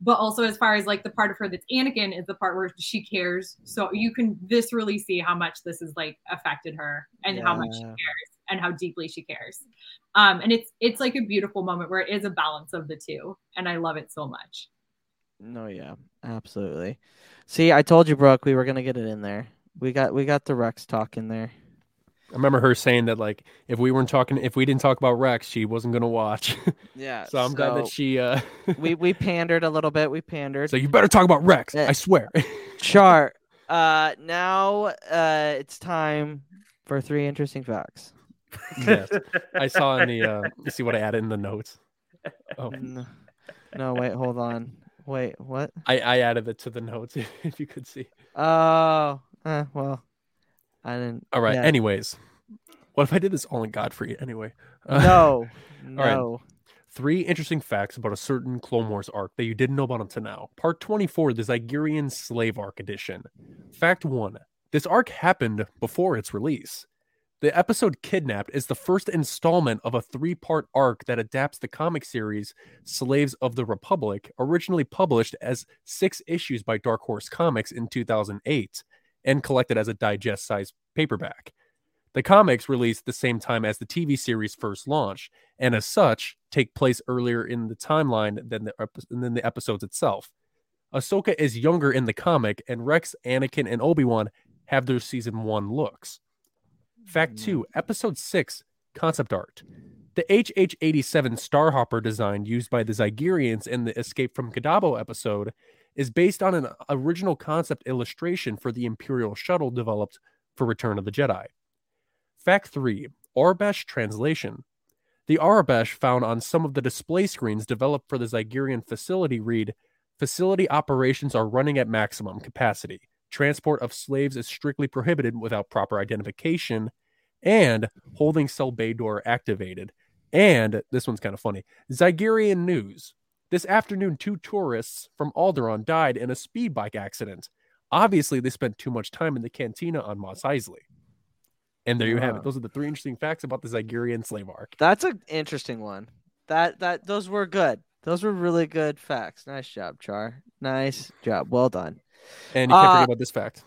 but also as far as like the part of her that's anakin is the part where she cares so you can viscerally see how much this has like affected her and how much she cares and how deeply she cares um and it's it's like a beautiful moment where it is a balance of the two and i love it so much No, yeah, absolutely. See, I told you, Brooke, we were gonna get it in there. We got we got the Rex talk in there. I remember her saying that like if we weren't talking if we didn't talk about Rex, she wasn't gonna watch. Yeah. so I'm glad that she uh we we pandered a little bit. We pandered. so you better talk about Rex. Yeah. I swear. Char. Uh, now uh, it's time for three interesting facts. yes. I saw in the uh you see what I added in the notes. Oh No, no, wait, hold on. Wait, what? I, I added it to the notes if you could see. Oh, uh, well, I didn't. All right. yeah. Anyways, what if I did this all in Gottfried anyway? No, all right. no. Three interesting facts about a certain Clone Wars arc that you didn't know about until now. Part 24, the Zygerrian Slave Arc Edition. Fact one this arc happened before its release. The episode Kidnapped is the first installment of a three part arc that adapts the comic series Slaves of the Republic, originally published as six issues by Dark Horse Comics in 2008 and collected as a digest sized paperback. The comics released the same time as the TV series first launched, and as such, take place earlier in the timeline than the, than the episodes itself. Ahsoka is younger in the comic, and Rex, Anakin, and Obi Wan have their season one looks. Fact two, mm. episode six, concept art. The HH 87 Starhopper design used by the Zygerrians in the Escape from Kadavo episode is based on an original concept illustration for the Imperial shuttle developed for Return of the Jedi. Fact 3 Aurebesh translation. The Aurebesh found on some of the display screens developed for the Zygerrian facility read Facility operations are running at maximum capacity. Transport of slaves is strictly prohibited without proper identification, and holding cell bay door activated. And this one's kind of funny Zygerrian news. This afternoon, two tourists from Alderaan died in a speed bike accident. Obviously, they spent too much time in the cantina on Mos Eisley. And there you have it. Those are the three interesting facts about the Zygerrian slave arc. That's an interesting one. That that those were good. Those were really good facts. Nice job, Char. Nice job. Well done. And you can't Uh, forget about this fact.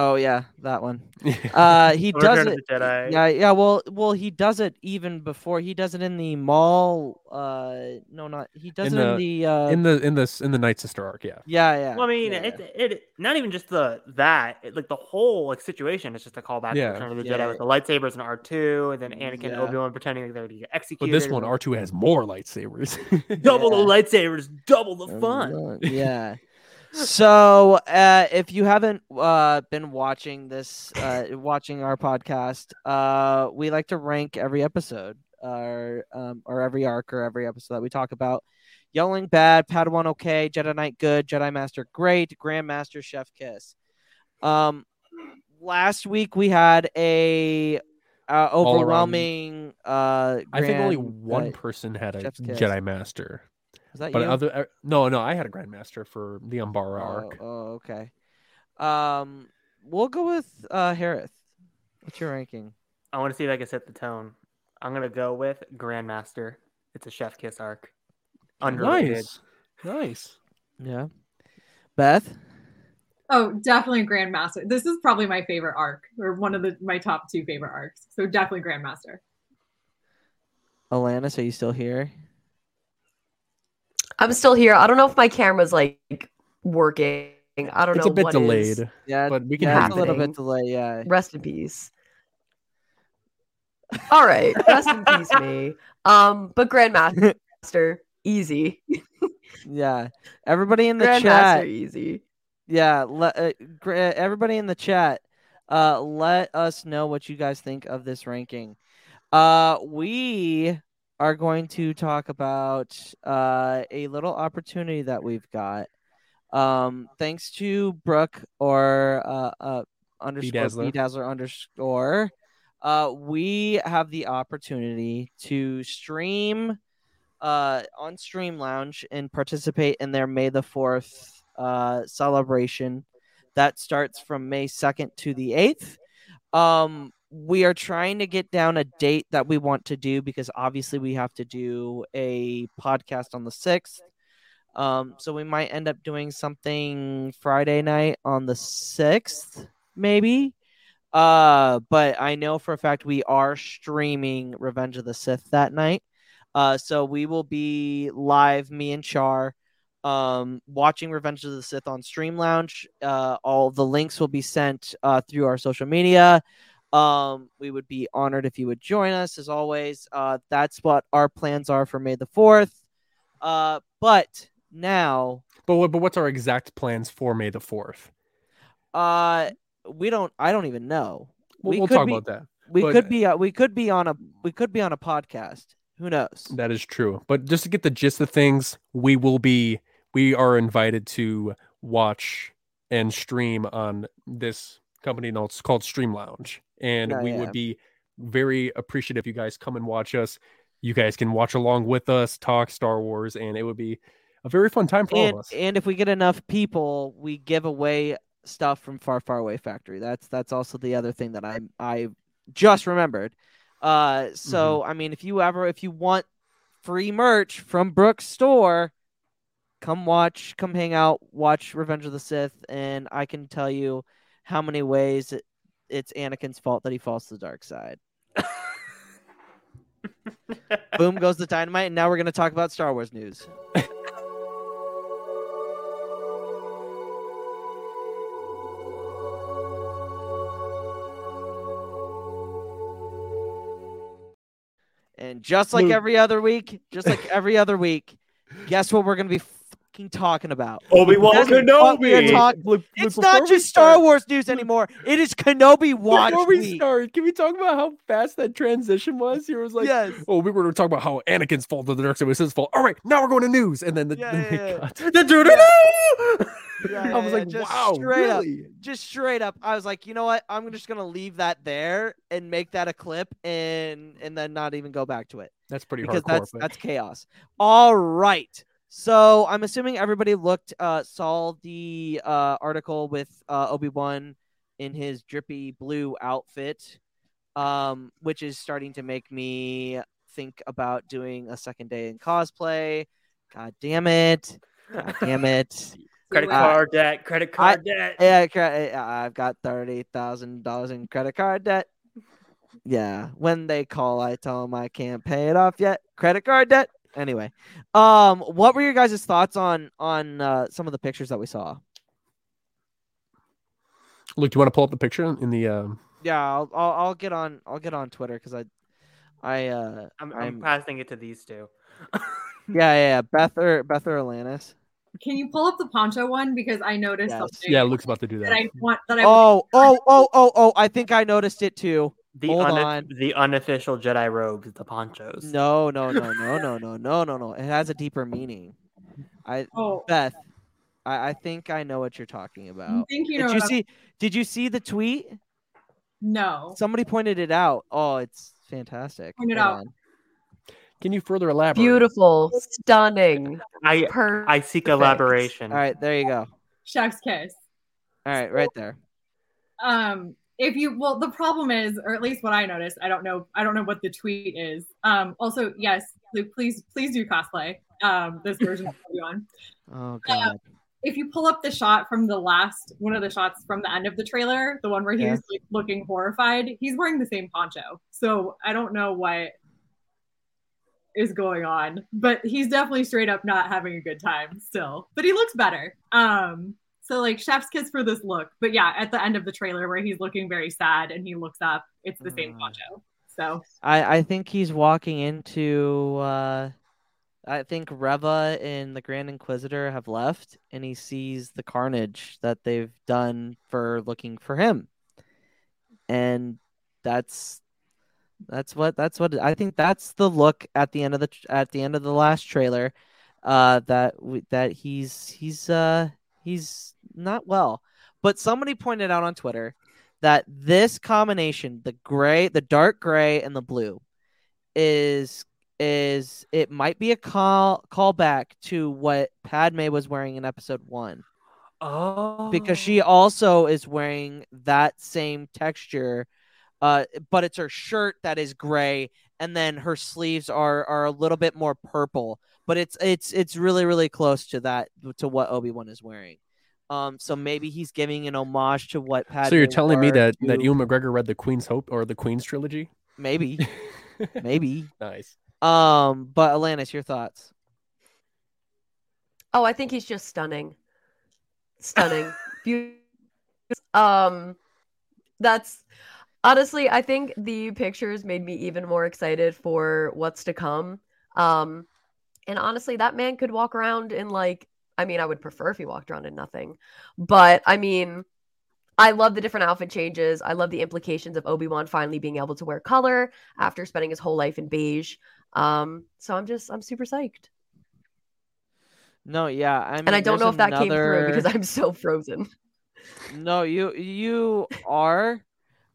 Oh yeah, that one. Uh, he does Return it. the Jedi. Yeah, yeah. Well, well, he does it even before. He does it in the mall. Uh, no, not. He does in it the, in the. Uh, in the in this in the Night Sister arc, yeah. yeah, yeah. Well, I mean, yeah, it, it not even just the that it, like the whole like situation is just a callback Yeah. to Return of the Yeah. Jedi with the lightsabers and R two, and then Anakin Yeah. Obi Wan pretending like they're to get But executed. this one, R2 has more lightsabers. double Yeah. the lightsabers, double the fun. yeah. So, uh, if you haven't uh, been watching this, uh, watching our podcast, uh, we like to rank every episode, or um, or every arc, or every episode that we talk about. yelling bad, Padawan okay, Jedi Knight good, Jedi Master great, Grandmaster Chef kiss. Um, last week we had a uh, overwhelming. Uh, I think only one person had a Jedi Master. Was that But you? other uh, no, no, I had a Grandmaster for the Umbara arc. Oh, oh, okay. Um, we'll go with uh Hereth. What's your ranking? I want to see if I can set the tone. I'm gonna go with Grandmaster. It's a Chef Kiss arc. Underrated. Nice, nice. Yeah. Beth. Oh, definitely Grandmaster. This is probably my favorite arc, or one of the my top two favorite arcs. So definitely Grandmaster. Alanis, are you still here? I'm still here. I don't know if my camera's like working. I don't It's know It's a bit what is- delayed. Yeah, But we can yeah, hear a little bit happening. delay. Yeah. Rest in peace. All right, rest in peace, me. Um, but Grandmaster, easy. Yeah. Everybody in the Grandmaster, chat. easy. Yeah. Le- uh, gra- everybody in the chat. Uh, let us know what you guys think of this ranking. Uh, we are going to talk about uh a little opportunity that we've got. Um, thanks to Brooke or uh, uh underscore Bedazzler. Bedazzler underscore. Uh, we have the opportunity to stream uh on Stream Lounge and participate in their May the Fourth uh celebration that starts from May second to the eighth. Um, we are trying to get down a date that we want to do because obviously we have to do a podcast on the sixth. Um, so we might end up doing something Friday night on the sixth, maybe. Uh, but I know for a fact we are streaming Revenge of the Sith that night. Uh, so we will be live, me and Char, um, watching Revenge of the Sith on Stream Lounge. Uh, all the links will be sent uh, through our social media. Um, we would be honored if you would join us as always. Uh, that's what our plans are for May the 4th. Uh, but now, But but what's our exact plans for May the Fourth? uh, we don't, I don't even know. We'll, We we'll talk be- about that. We But- could be, uh, we could be on a, we could be on a podcast. Who knows? That is true. But just to get the gist of things, we will be we are invited to watch and stream on this company notes called Stream Lounge. And we yeah. would be very appreciative if you guys come and watch us. You guys can watch along with us, talk Star Wars, and it would be a very fun time for all and, of us. and if we get enough people, we give away stuff from Far Far Away Factory. That's that's also the other thing that I I just remembered. Uh, so Mm-hmm. I mean, if you ever if you want free merch from Brooks store, come watch, come hang out, watch Revenge of the Sith, and I can tell you how many ways it's Anakin's fault that he falls to the dark side. Boom goes the dynamite, and now we're gonna talk about Star Wars news. And just like every other week, just like every other week, guess what we're gonna be f- fucking talking about? Obi-Wan That's we are Kenobi. talking- Look, It's not before we just Star start- Wars news anymore. It is Kenobi watch Before we week. start, can we talk about how fast that transition was? He was like, Yes. "Oh, we were going to talk about how Anakin's fault to the dark side was his fault." All right, now we're going to news, and then the, Yeah, then yeah, yeah. The doo-doo-doo! Yeah, I was yeah, like, just "Wow, straight up. really?" just straight up i was like you know what i'm just gonna leave that there and make that a clip and and then not even go back to it That's pretty because hardcore. that's but- that's chaos all right so i'm assuming everybody looked uh saw the uh article with uh obi-wan in his drippy blue outfit um which is starting to make me think about doing a second day in cosplay god damn it god damn it Credit Uh, card debt, credit card debt. yeah, cre- uh, I've got thirty thousand dollars in credit card debt. Yeah, when they call, I tell them I can't pay it off yet. Credit card debt. Anyway, um, what were your guys' thoughts on on uh, some of the pictures that we saw? Luke, do you want to pull up the picture in the? Um... Yeah, I'll I'll, I'll get on I'll get on Twitter because I, I uh, I'm, I'm, I'm passing it to these two. yeah, yeah yeah Beth or Beth or Alanis. Can you pull up the poncho one because I noticed Yes. something Yeah, Luke's about to do that that. I want that I Oh oh oh oh oh! I think I noticed it too. The, Hold une- on. the unofficial Jedi robes, the ponchos. No, no, no, no, no, no, no, no, no. It has a deeper meaning. I Oh. Beth, I, I think I know what you're talking about. think you did know you what I'm- see? Did you see the tweet? no. Somebody pointed it out. Oh, it's fantastic. Point it out. Can you further elaborate? Beautiful, stunning. I Per- I seek elaboration. All right, there you go. Chef's kiss. All right, right there. um if you well the problem is or at least what i noticed i don't know i don't know what the tweet is um also yes Luke, please please do cosplay um this version of Obi-Wan. Oh god. if you pull up the shot from the last one of the shots from the end of the trailer the one where he Yeah. was like looking horrified he's wearing the same poncho so i don't know what is going on but he's definitely straight up not having a good time still but he looks better um so like chef's kiss for this look but yeah at the end of the trailer where he's looking very sad and he looks up it's the same Mm. poncho so I I think he's walking into. uh I think Reva and the Grand Inquisitor have left, and he sees the carnage that they've done for looking for him, and that's that's what that's what I think. That's the look at the end of the at the end of the last trailer, uh, that we, that he's he's uh he's not well. But somebody pointed out on Twitter that this combination, the gray, the dark gray, and the blue, is is it might be a call callback to what Padme was wearing in episode one. Oh, Because she also is wearing that same texture, uh, but it's her shirt that is gray, and then her sleeves are are a little bit more purple. But it's it's it's really really close to that to what Obi Wan is wearing. Um, so maybe he's giving an homage to what Padme. So you're telling me wore that that to- Ewan McGregor read the Queen's Hope or the Queen's trilogy? maybe maybe Nice. um, but Alanis, your thoughts? Oh, I think he's just stunning. Stunning. Beautiful. Um that's honestly I think the pictures made me even more excited for what's to come. Um and honestly that man could walk around in like I mean I would prefer if he walked around in nothing. But I mean I love the different outfit changes. I love the implications of Obi-Wan finally being able to wear color after spending his whole life in beige. Um so I'm just I'm super psyched. No, yeah, I mean, and I don't know if that came through because I'm so frozen. No, you you are.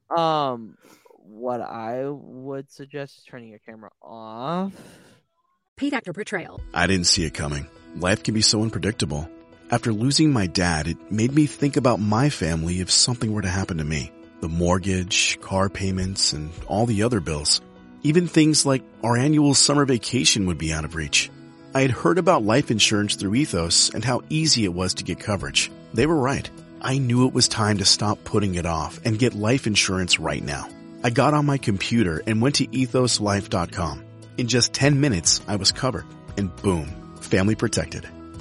Um, what I would suggest is turning your camera off. Paid actor portrayal. I didn't see it coming. Life can be so unpredictable. After losing my dad, it made me think about my family if something were to happen to me. The mortgage, car payments, and all the other bills. Even things like our annual summer vacation would be out of reach. I had heard about life insurance through Ethos and how easy it was to get coverage. They were right. I knew it was time to stop putting it off and get life insurance right now. I got on my computer and went to ethoslife.com. In just 10 minutes, I was covered. And boom, family protected.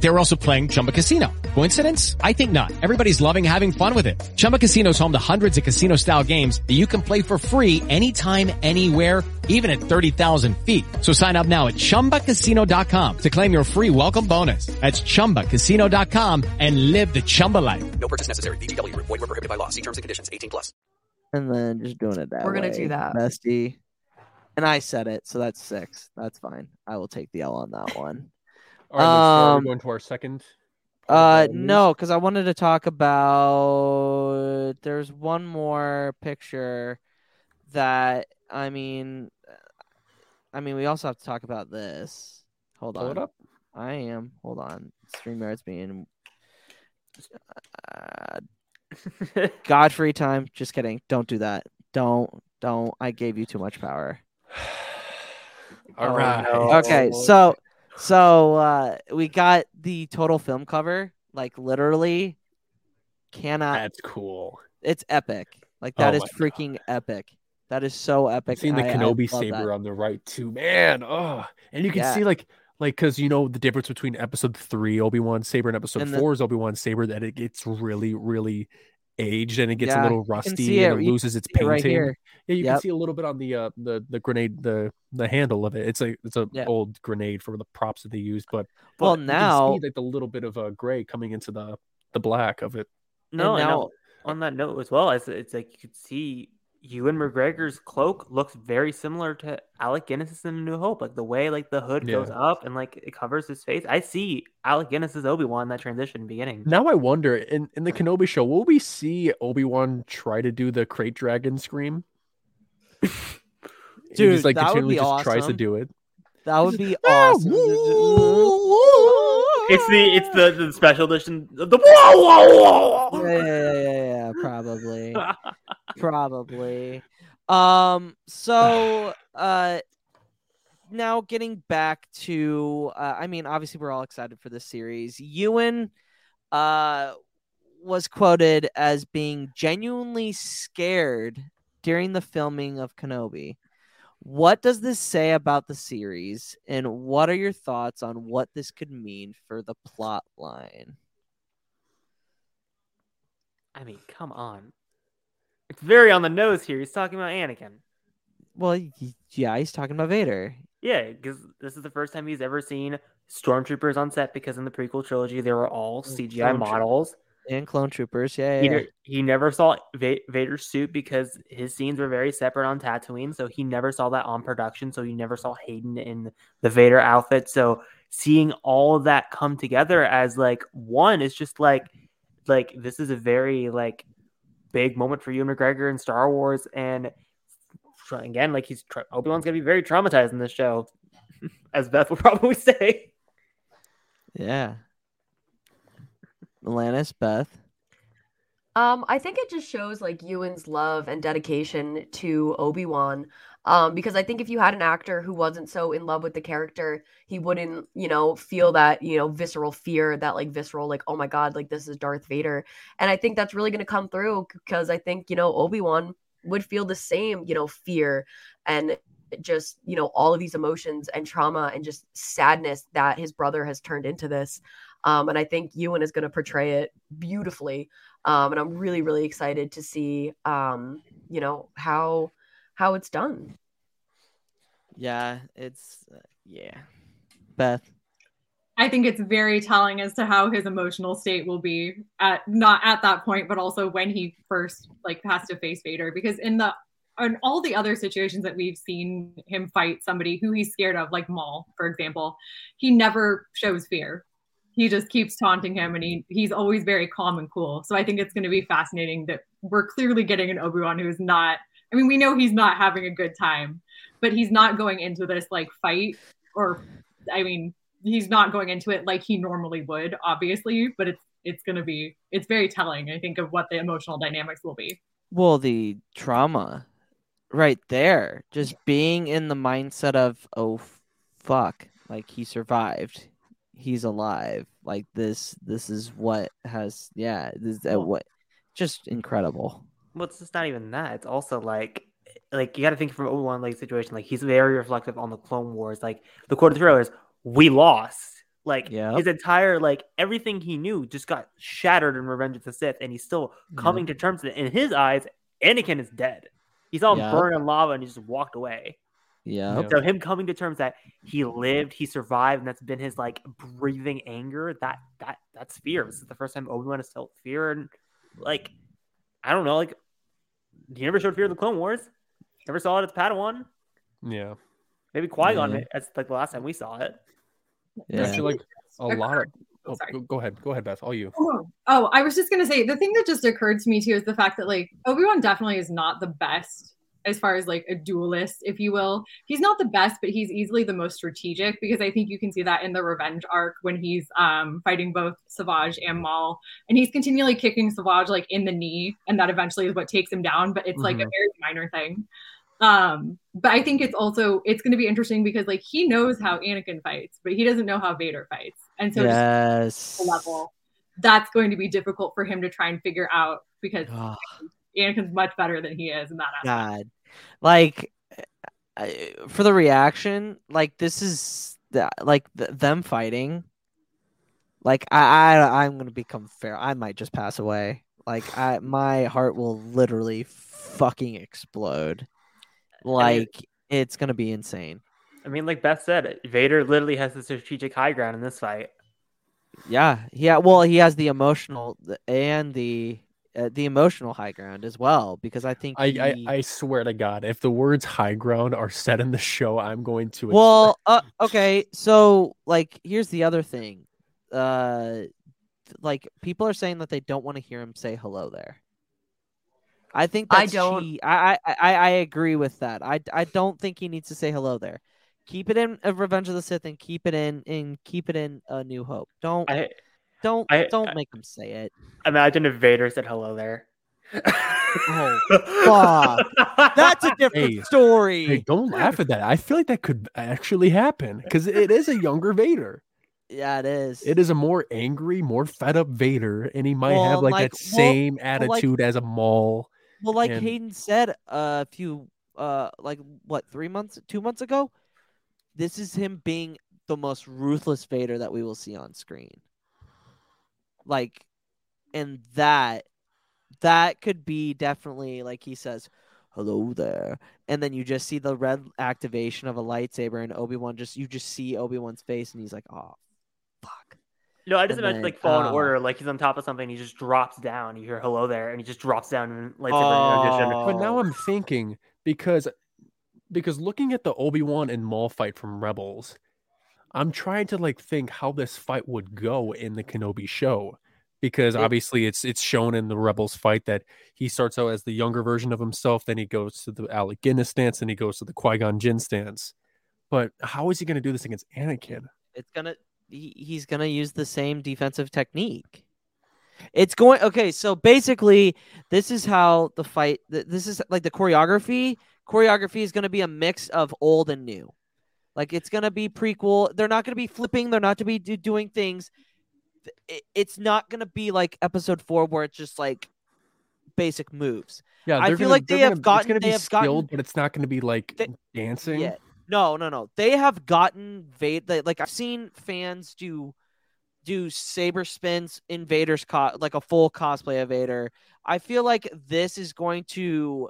They were also playing Chumba Casino. Coincidence? I think not. Everybody's loving having fun with it. Chumba Casino is home to hundreds of casino-style games that you can play for free anytime, anywhere, even at 30,000 feet. So sign up now at ChumbaCasino.com to claim your free welcome bonus. That's ChumbaCasino.com and live the Chumba life. No purchase necessary. VGW Group. Void were prohibited by law. See terms and conditions. 18 plus. And then just doing it that We're gonna way, do that. Bestie. And I said it, so that's six. That's fine. I will take the L on that one. All right, let's start. Um, We're going to our second. Uh, no, because I wanted to talk about. There's one more picture that I mean, I mean, we also have to talk about this. Hold Pull on. it up. I am. Hold on. StreamYard's being. Uh, Gottfried time. Just kidding. Don't do that. Don't. Don't. I gave you too much power. All Oh, right. no. Okay, so so uh we got the total film cover, like literally cannot That's cool. it's epic. Like that Oh is freaking epic. That is so epic. I've seen the I- I Kenobi love saber that. on the right too, man. Oh, and you can Yeah. see like like because you know the difference between episode three Obi Wan saber and episode And the- four is Obi Wan saber that it gets really really aged and it gets Yeah, a little rusty and it. it loses its it painting. right here. Yeah, you Yep. can see a little bit on the uh the the grenade the the handle of it. It's a it's a Yeah. old grenade for the props that they use, but Well, but you can now- see like the little bit of a gray coming into the the black of it. No, And and now- on that note as well, it's, it's like you could see Ewan McGregor's cloak looks very similar to Alec Guinness's in A New Hope. Like the way like the hood goes up and like it covers his face. I see Alec Guinness's Obi Wan that transition beginning. Now I wonder in in the Kenobi show, will we see Obi Wan try to do the krayt dragon scream? He Dude, just like that would be just tries to do it. That would be awesome. It's the it's the, the special edition. The whoa whoa whoa. yeah, yeah, yeah, yeah, yeah, probably. probably. Um so uh now getting back to uh, I mean obviously we're all excited for this series. Ewan uh was quoted as being genuinely scared during the filming of Kenobi. What does this say about the series and what are your thoughts on what this could mean for the plot line? I mean, come on. It's very on the nose here. He's talking about Anakin. Well, yeah, he's talking about Vader. Yeah, because this is the first time he's ever seen stormtroopers on set. Because in the prequel trilogy, they were all CGI models. And clone troopers. Yeah, He, yeah. he never saw Va- Vader's suit because his scenes were very separate on Tatooine, so he never saw that on production. So he never saw Hayden in the Vader outfit. So seeing all of that come together as like one is just like like this is a very like big moment for Ewan McGregor in Star Wars, and again, like he's tra- Obi Wan's gonna be very traumatized in this show, as Beth will probably say. yeah. Alanis, Beth. Um, I think it just shows like Ewan's love and dedication to Obi-Wan. Um, because I think if you had an actor who wasn't so in love with the character, he wouldn't, you know, feel that, you know, visceral fear, that like visceral, like, oh my God, like this is Darth Vader. And I think that's really going to come through because I think, you know, Obi-Wan would feel the same, you know, fear and just, you know, all of these emotions and trauma and just sadness that his brother has turned into this. Um, and I think Ewan is going to portray it beautifully. Um, and I'm really, really excited to see, um, you know, how how it's done. Yeah, it's uh, yeah. Beth. I think it's very telling as to how his emotional state will be at not at that point, but also when he first like has to face Vader. Because in the in all the other situations that we've seen him fight somebody who he's scared of, like Maul, for example, he never shows fear. He just keeps taunting him and he he's always very calm and cool. So I think it's gonna be fascinating that we're clearly getting an Obi-Wan who is not I mean, we know he's not having a good time, but he's not going into this like fight or, I mean, he's not going into it like he normally would, obviously. But it's it's going to be it's very telling, I think, of what the emotional dynamics will be. Well, the trauma right there, just being in the mindset of, oh, fuck, like he survived, he's alive. Like this, this is what has, yeah, this uh, what, just incredible. Well, it's just not even that. It's also like, like you got to think from Obi Wan like situation. Like he's very reflective on the Clone Wars. Like the quote of the is, "We lost." Like Yep. his entire like everything he knew just got shattered in Revenge of the Sith, and he's still coming to terms with it. In his eyes, Anakin is dead. He saw him Yep. burn in lava, and he just walked away. Yeah. So him coming to terms that he lived, he survived, and that's been his like breathing anger. That that that's fear. This is the first time Obi Wan has felt fear, and like I don't know, like he never showed fear in the Clone Wars. Never saw it as Padawan. Yeah. Maybe Qui Gon. Yeah. That's like the last time we saw it. I feel like a lot of. Oh, Oh, go, go ahead. Go ahead, Beth. All you. Oh, oh, I was just gonna say the thing that just occurred to me too is the fact that like Obi Wan definitely is not the best as far as like a duelist, if you will. He's not the best, but he's easily the most strategic because I think you can see that in the revenge arc when he's um fighting both Savage and Maul, and he's continually kicking Savage like in the knee, and that eventually is what takes him down. But it's like a Mhm. very minor thing. Um, but I think it's also it's going to be interesting because like he knows how Anakin fights, but he doesn't know how Vader fights, and so just yes. level that's going to be difficult for him to try and figure out because Ah. Anakin's much better than he is in that aspect. God, like I- for the reaction, like this is the, like th- them fighting. Like I, I, I'm gonna become fair. I might just pass away. Like I, my heart will literally fucking explode. Like it's gonna be insane. I mean, like Beth said, Vader literally has the strategic high ground in this fight. Yeah, yeah. Well, he has the emotional and the uh, the emotional high ground as well because I think I, I he- I swear to God, if the words high ground are said in the show, I'm going to. Well, uh, okay. So, like, here's the other thing. Uh, like, people are saying that they don't want to hear him say hello there. I think I don't- che- I, I I I agree with that. I I don't think he needs to say hello there. Keep it in uh, Revenge of the Sith and keep it in and keep it in A New Hope. Don't I don't I- don't I- make him say it. imagine if Vader said hello there. Oh, fuck. That's a different Hey, story. Hey, don't laugh at that. I feel like that could actually happen because it is a younger Vader. Yeah, it is. It is a more angry, more fed up Vader, and he might have like, like- that well- same well, like- attitude as a Maul. Well, like and- Hayden said a few, uh, like what, three months, two months ago, this is him being the most ruthless Vader that we will see on screen. Like, and that, that could be definitely like he says, "Hello there," and then you just see the red activation of a lightsaber, and Obi Wan just you just see Obi Wan's face, and he's like, "Oh, fuck." No, I just And imagine then, like Fallen uh, Order, like he's on top of something, he just drops down. You hear hello there, and he just drops down and lightsaber in addition. But now I'm thinking because because looking at the Obi Wan and Maul fight from Rebels, I'm trying to like think how this fight would go in the Kenobi show. Because obviously it's it's shown in the Rebels fight that he starts out as the younger version of himself, then he goes to the Alec Guinness stance, and he goes to the Qui Gon Jinn stance. But how is he going to do this against Anakin? it's gonna he, he's gonna use the same defensive technique it's going okay so basically this is how the fight this is like the choreography choreography is gonna be a mix of old and new like it's gonna be prequel they're not gonna be flipping they're not to be do- doing things it- it's not gonna be like episode four where it's just like basic moves Yeah, i feel gonna- like they have gonna- it's gotten gonna they be have skilled, gotten but it's not going to be like dancing. yeah. No, no, no. They have gotten Vader. Like I've seen fans do do saber spins in Vader's co- like a full cosplay of Vader. I feel like this is going to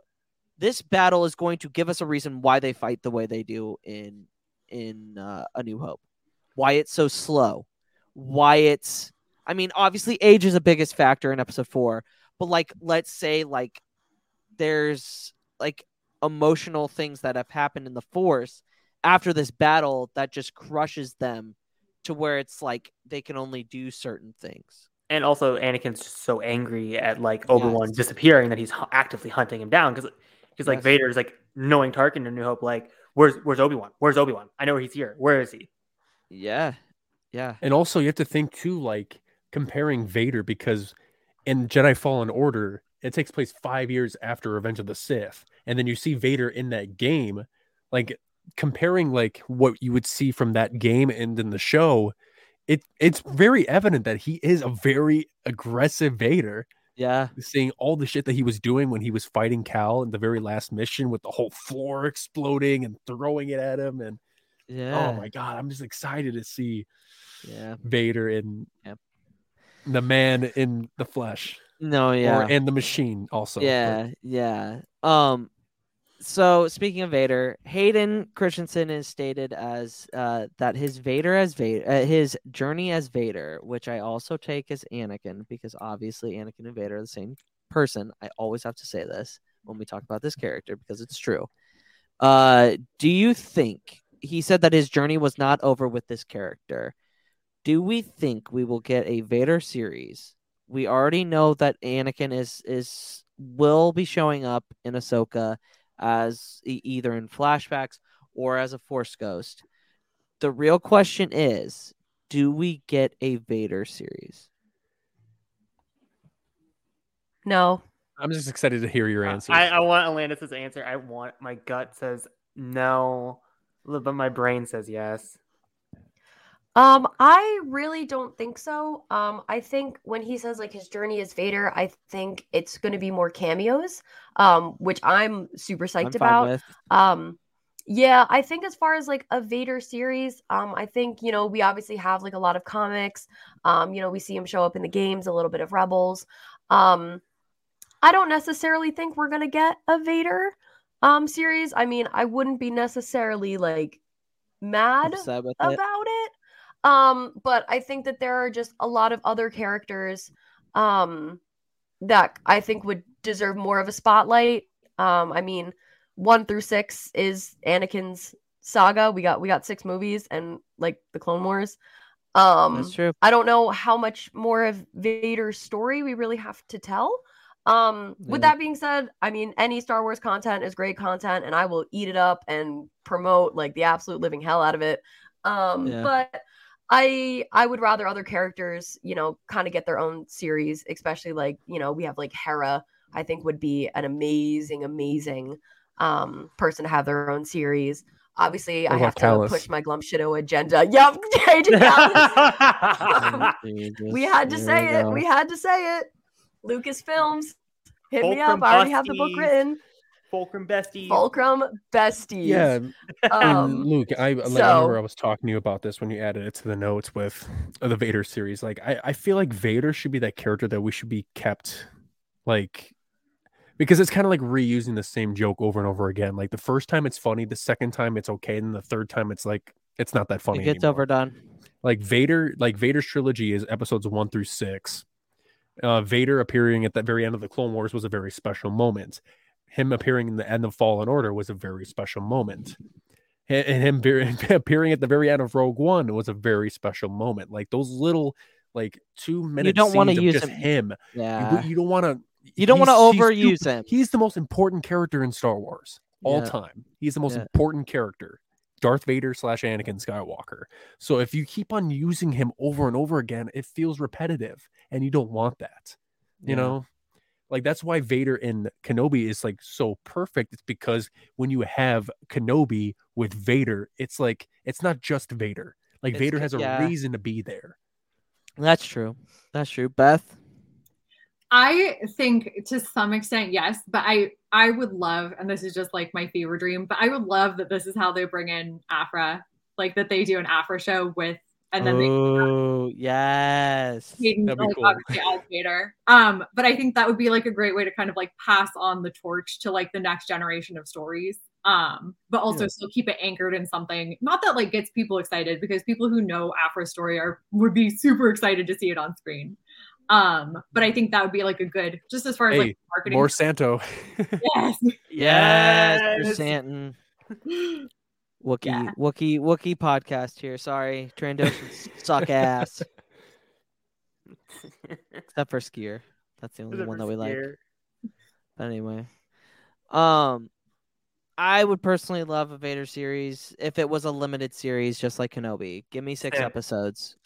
this battle is going to give us a reason why they fight the way they do in in uh, A New Hope. Why it's so slow. Why it's I mean, obviously age is the biggest factor in episode 4, but like let's say like there's like emotional things that have happened in the force after this battle that just crushes them to where it's like they can only do certain things. And also, Anakin's just so angry at like Obi Wan disappearing that he's actively hunting him down. Because Because like Yes. Vader's like knowing Tarkin in New Hope, like where's where's Obi Wan? Where's Obi Wan? I know he's here. Where is he? Yeah. Yeah. And also, you have to think too, like comparing Vader because in Jedi Fallen Order, it takes place five years after Revenge of the Sith, and then you see Vader in that game, like comparing like what you would see from that game and in the show. It it's very evident that he is a very aggressive Vader. Yeah. Seeing all the shit that he was doing when he was fighting Cal in the very last mission with the whole floor exploding and throwing it at him and Yeah. oh my god, I'm just excited to see Yeah. Vader in Yep. the man in the flesh. No, yeah. Or and the machine also. Yeah, yeah. Um so speaking of Vader, Hayden Christensen is stated as uh that his Vader as Vader uh, his journey as Vader, which I also take as Anakin because obviously Anakin and Vader are the same person. I always have to say this when we talk about this character because it's true. Uh do you think he said that his journey was not over with this character? Do we think we will get a Vader series we already know that Anakin is is will be showing up in Ahsoka as e- either in flashbacks or as a Force ghost. The real question is, do we get a Vader series? No. I'm just excited to hear your answer. I, I want Alanis' answer. I want my gut says no, but my brain says yes. Um, I really don't think so. Um, I think when he says like his journey as Vader, I think it's going to be more cameos, um, which I'm super psyched I'm about. with. Um, yeah, I think as far as like a Vader series, um, I think you know we obviously have like a lot of comics. Um, you know we see him show up in the games, a little bit of Rebels. Um, I don't necessarily think we're gonna get a Vader um series. I mean, I wouldn't be necessarily like mad about it. Um, but I think that there are just a lot of other characters um that I think would deserve more of a spotlight. Um, I mean, one through six is Anakin's saga. We got we got six movies and like the Clone Wars. Um That's true. I don't know how much more of Vader's story we really have to tell. Um, with that being said, I mean, any Star Wars content is great content, and I will eat it up and promote like the absolute living hell out of it. Um, Yeah. but I I would rather other characters, you know, kind of get their own series, especially like you know we have like Hera. I think would be an amazing, amazing um person to have their own series. Obviously, What I about have to push my Glum Shido agenda. Yep, Agent we had to There say we it. go. We had to say it. Lucasfilms, hit me up. I already have the book written. Fulcrum besties. Fulcrum Besties. Yeah, Um, and Luke, I like I remember I was talking to you about this when you added it to the notes with uh, the Vader series. Like, I, I feel like Vader should be that character that we should be kept like because it's kind of like reusing the same joke over and over again. Like the first time it's funny, the second time it's okay, and the third time it's like it's not that funny. It gets anymore. overdone. Like Vader, like Vader's trilogy is episodes one through six. Uh, Vader appearing at the very end of the Clone Wars was a very special moment. Him appearing in the end of Fallen Order was a very special moment. And him be- appearing at the very end of Rogue One was a very special moment. Like those little, like two minutes. You don't wanna use just him. him. You- Yeah. You, don't want to. You don't wanna overuse him. He's the most important character in Star Wars all Yeah. time. He's the most Yeah. important character. Darth Vader slash Anakin Skywalker. So if you keep on using him over and over again, it feels repetitive, and you don't want that. You Yeah. know, like that's why Vader and Kenobi is like so perfect. It's because when you have Kenobi with Vader, it's like it's not just Vader. Like It's Vader has a yeah. reason to be there. That's true. That's true. Beth. I think to some extent, yes, but I I would love, and this is just like my fever dream, but I would love that this is how they bring in Aphra, like that they do an Aphra show with, and then they oh yes. Hayden, That'd be like cool. obviously as Vader. Um, but I think that would be like a great way to kind of like pass on the torch to like the next generation of stories. Um, but also Yeah. still keep it anchored in something not that like gets people excited because people who know Aphra's story are would be super excited to see it on screen. Um, but I think that would be like a good just as far as Hey, like marketing. more Santo. yes. Yes, Yes. Santon. Wookie, Wookie, Wookie podcast here. Sorry, Trandoshans suck ass. Except for Skier. That's the only Except one that we like. But anyway, Um, I would personally love a Vader series if it was a limited series, just like Kenobi. Give me six Same. episodes.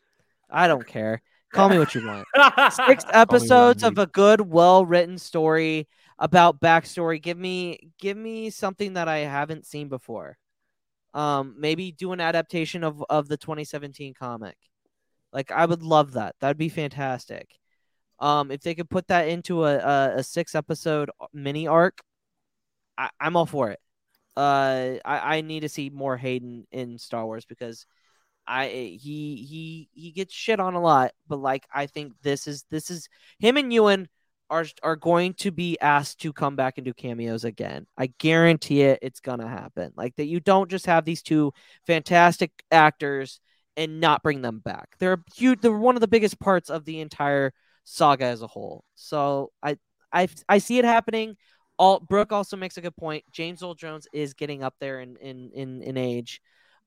I don't care. Call me what you want. Six episodes of a good, well-written story about backstory. Give me, give me something that I haven't seen before. Um, maybe do an adaptation of of the 2017 comic. Like I would love that. That'd be fantastic. Um, if they could put that into a a, a six episode mini arc, I, I'm all for it. Uh, I, I need to see more Hayden in Star Wars because I he he he gets shit on a lot, but like I think this is this is him and Ewan are are going to be asked to come back and do cameos again. I guarantee it. It's gonna happen. Like that, you don't just have these two fantastic actors and not bring them back. They're huge. They're one of the biggest parts of the entire saga as a whole. So I I I see it happening. All Brooke also makes a good point. James Earl Jones is getting up there in in in, in age.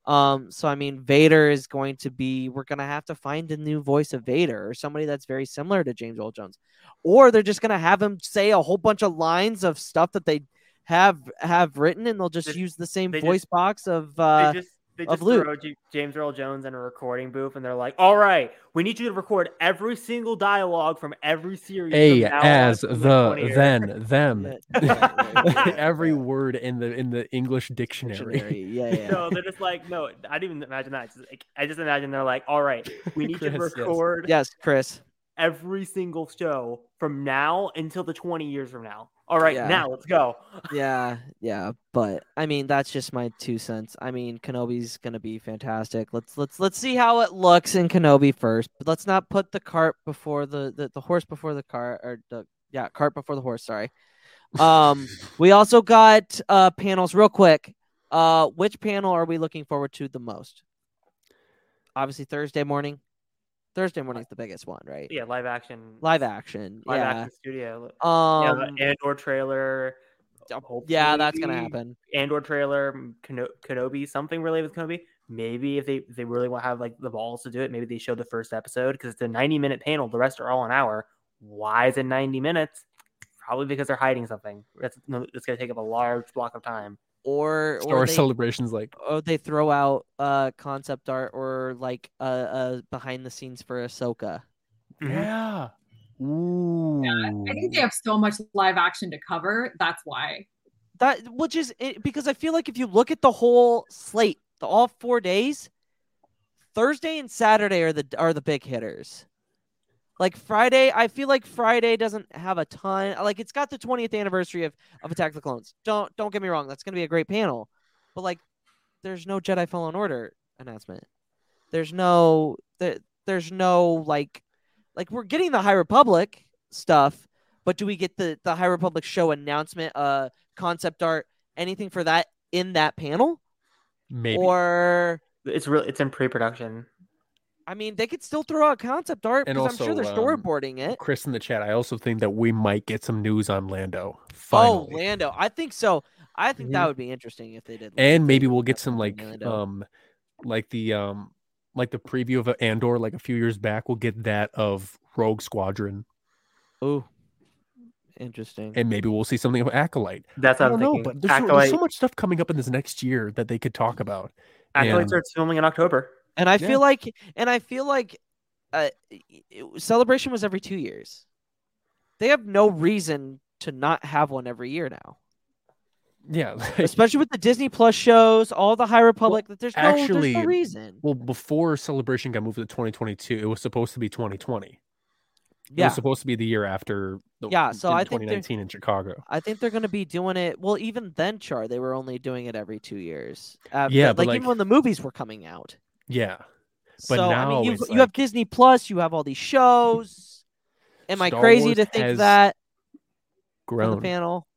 Um, so I mean, Vader is going to be. We're gonna have to find a new voice of Vader or somebody that's very similar to James Earl Jones, or they're just gonna have him say a whole bunch of lines of stuff that they have have written, and they'll just They- use the same voice just- box of uh they just they of just Luke. throw James Earl Jones in a recording booth, and they're like, "All right, we need you to record every single dialogue from every series." A from as the next the 20 years." then them. Every word in the in the English dictionary. Yeah, yeah. No, they're just like, no, I didn't even imagine that. Like, I just imagine they're like, all right, we need Chris, to yes. record yes, Chris. every single show from now until the 20 years from now. All right, Yeah. now let's go. yeah, yeah, but I mean that's just my two cents. I mean Kenobi's gonna be fantastic. Let's let's let's see how it looks in Kenobi first, but let's not put the cart before the the, the horse before the cart or the yeah cart before the horse. Sorry. Um, we also got uh panels real quick. Uh, which panel are we looking forward to the most? Obviously Thursday morning. Thursday morning's the biggest one, right? Yeah, live action. Live action. Live yeah. action studio. Um, yeah, Andor trailer. yeah, that's gonna hopefully happen. Andor trailer, Kenobi, something related with Kenobi. Maybe if they they really want to have like the balls to do it, maybe they show the first episode because it's a 90 minute panel. The rest are all an hour. Why is it 90 minutes? Probably because they're hiding something. That's it's gonna take up a large block of time. Or Star or they, celebrations like or they throw out uh concept art or like uh, uh behind the scenes for Ahsoka. yeah. Ooh. I think they have so much live action to cover. That's why. That which is it, because I feel like if you look at the whole slate, the all four days, Thursday and Saturday are the are the big hitters. Like Friday, I feel like Friday doesn't have a ton. Like it's got the 20th anniversary of of Attack of the Clones. Don't don't get me wrong, that's gonna be a great panel, but like, there's no Jedi Fallen Order announcement. There's no there, there's no like like we're getting the High Republic stuff, but do we get the the High Republic show announcement, uh, concept art, anything for that in that panel? Maybe. Or It's real. It's in pre-production. I mean, they could still throw out concept art And because I'm sure they're also, um, storyboarding it. Chris in the chat. I also think that we might get some news on Lando. Oh, Lando! I think so. I think that Mhm. would be interesting if they did. and maybe we'll get some like Lando. um like the um like the preview of Andor like a few years back. We'll get that of Rogue Squadron, Ooh, interesting. and maybe we'll see something of Acolyte. That's I what I'm don't know, thinking. but there's, so- there's so much stuff coming up in this next year that they could talk about. Acolyte And- starts filming in October. And I Yeah. feel like, and I feel like, uh, it- celebration was every two years. They have no reason to not have one every year now, yeah, especially with the Disney Plus shows, all the High Republic. that there's no, actually, there's no reason. Well, before Celebration got moved to 2022, it was supposed to be 2020. It Yeah. was supposed to be the year after. The, Yeah, so I think they're- 2019 in Chicago. I think they're going to be doing it. Well, even then, Char, they were only doing it every two years. Uh, Yeah, like, but, even like- when the movies were coming out. Yeah, but so now I mean, you you have Disney Plus, you have all these shows. Am I crazy Wars to think that for the grown. panel?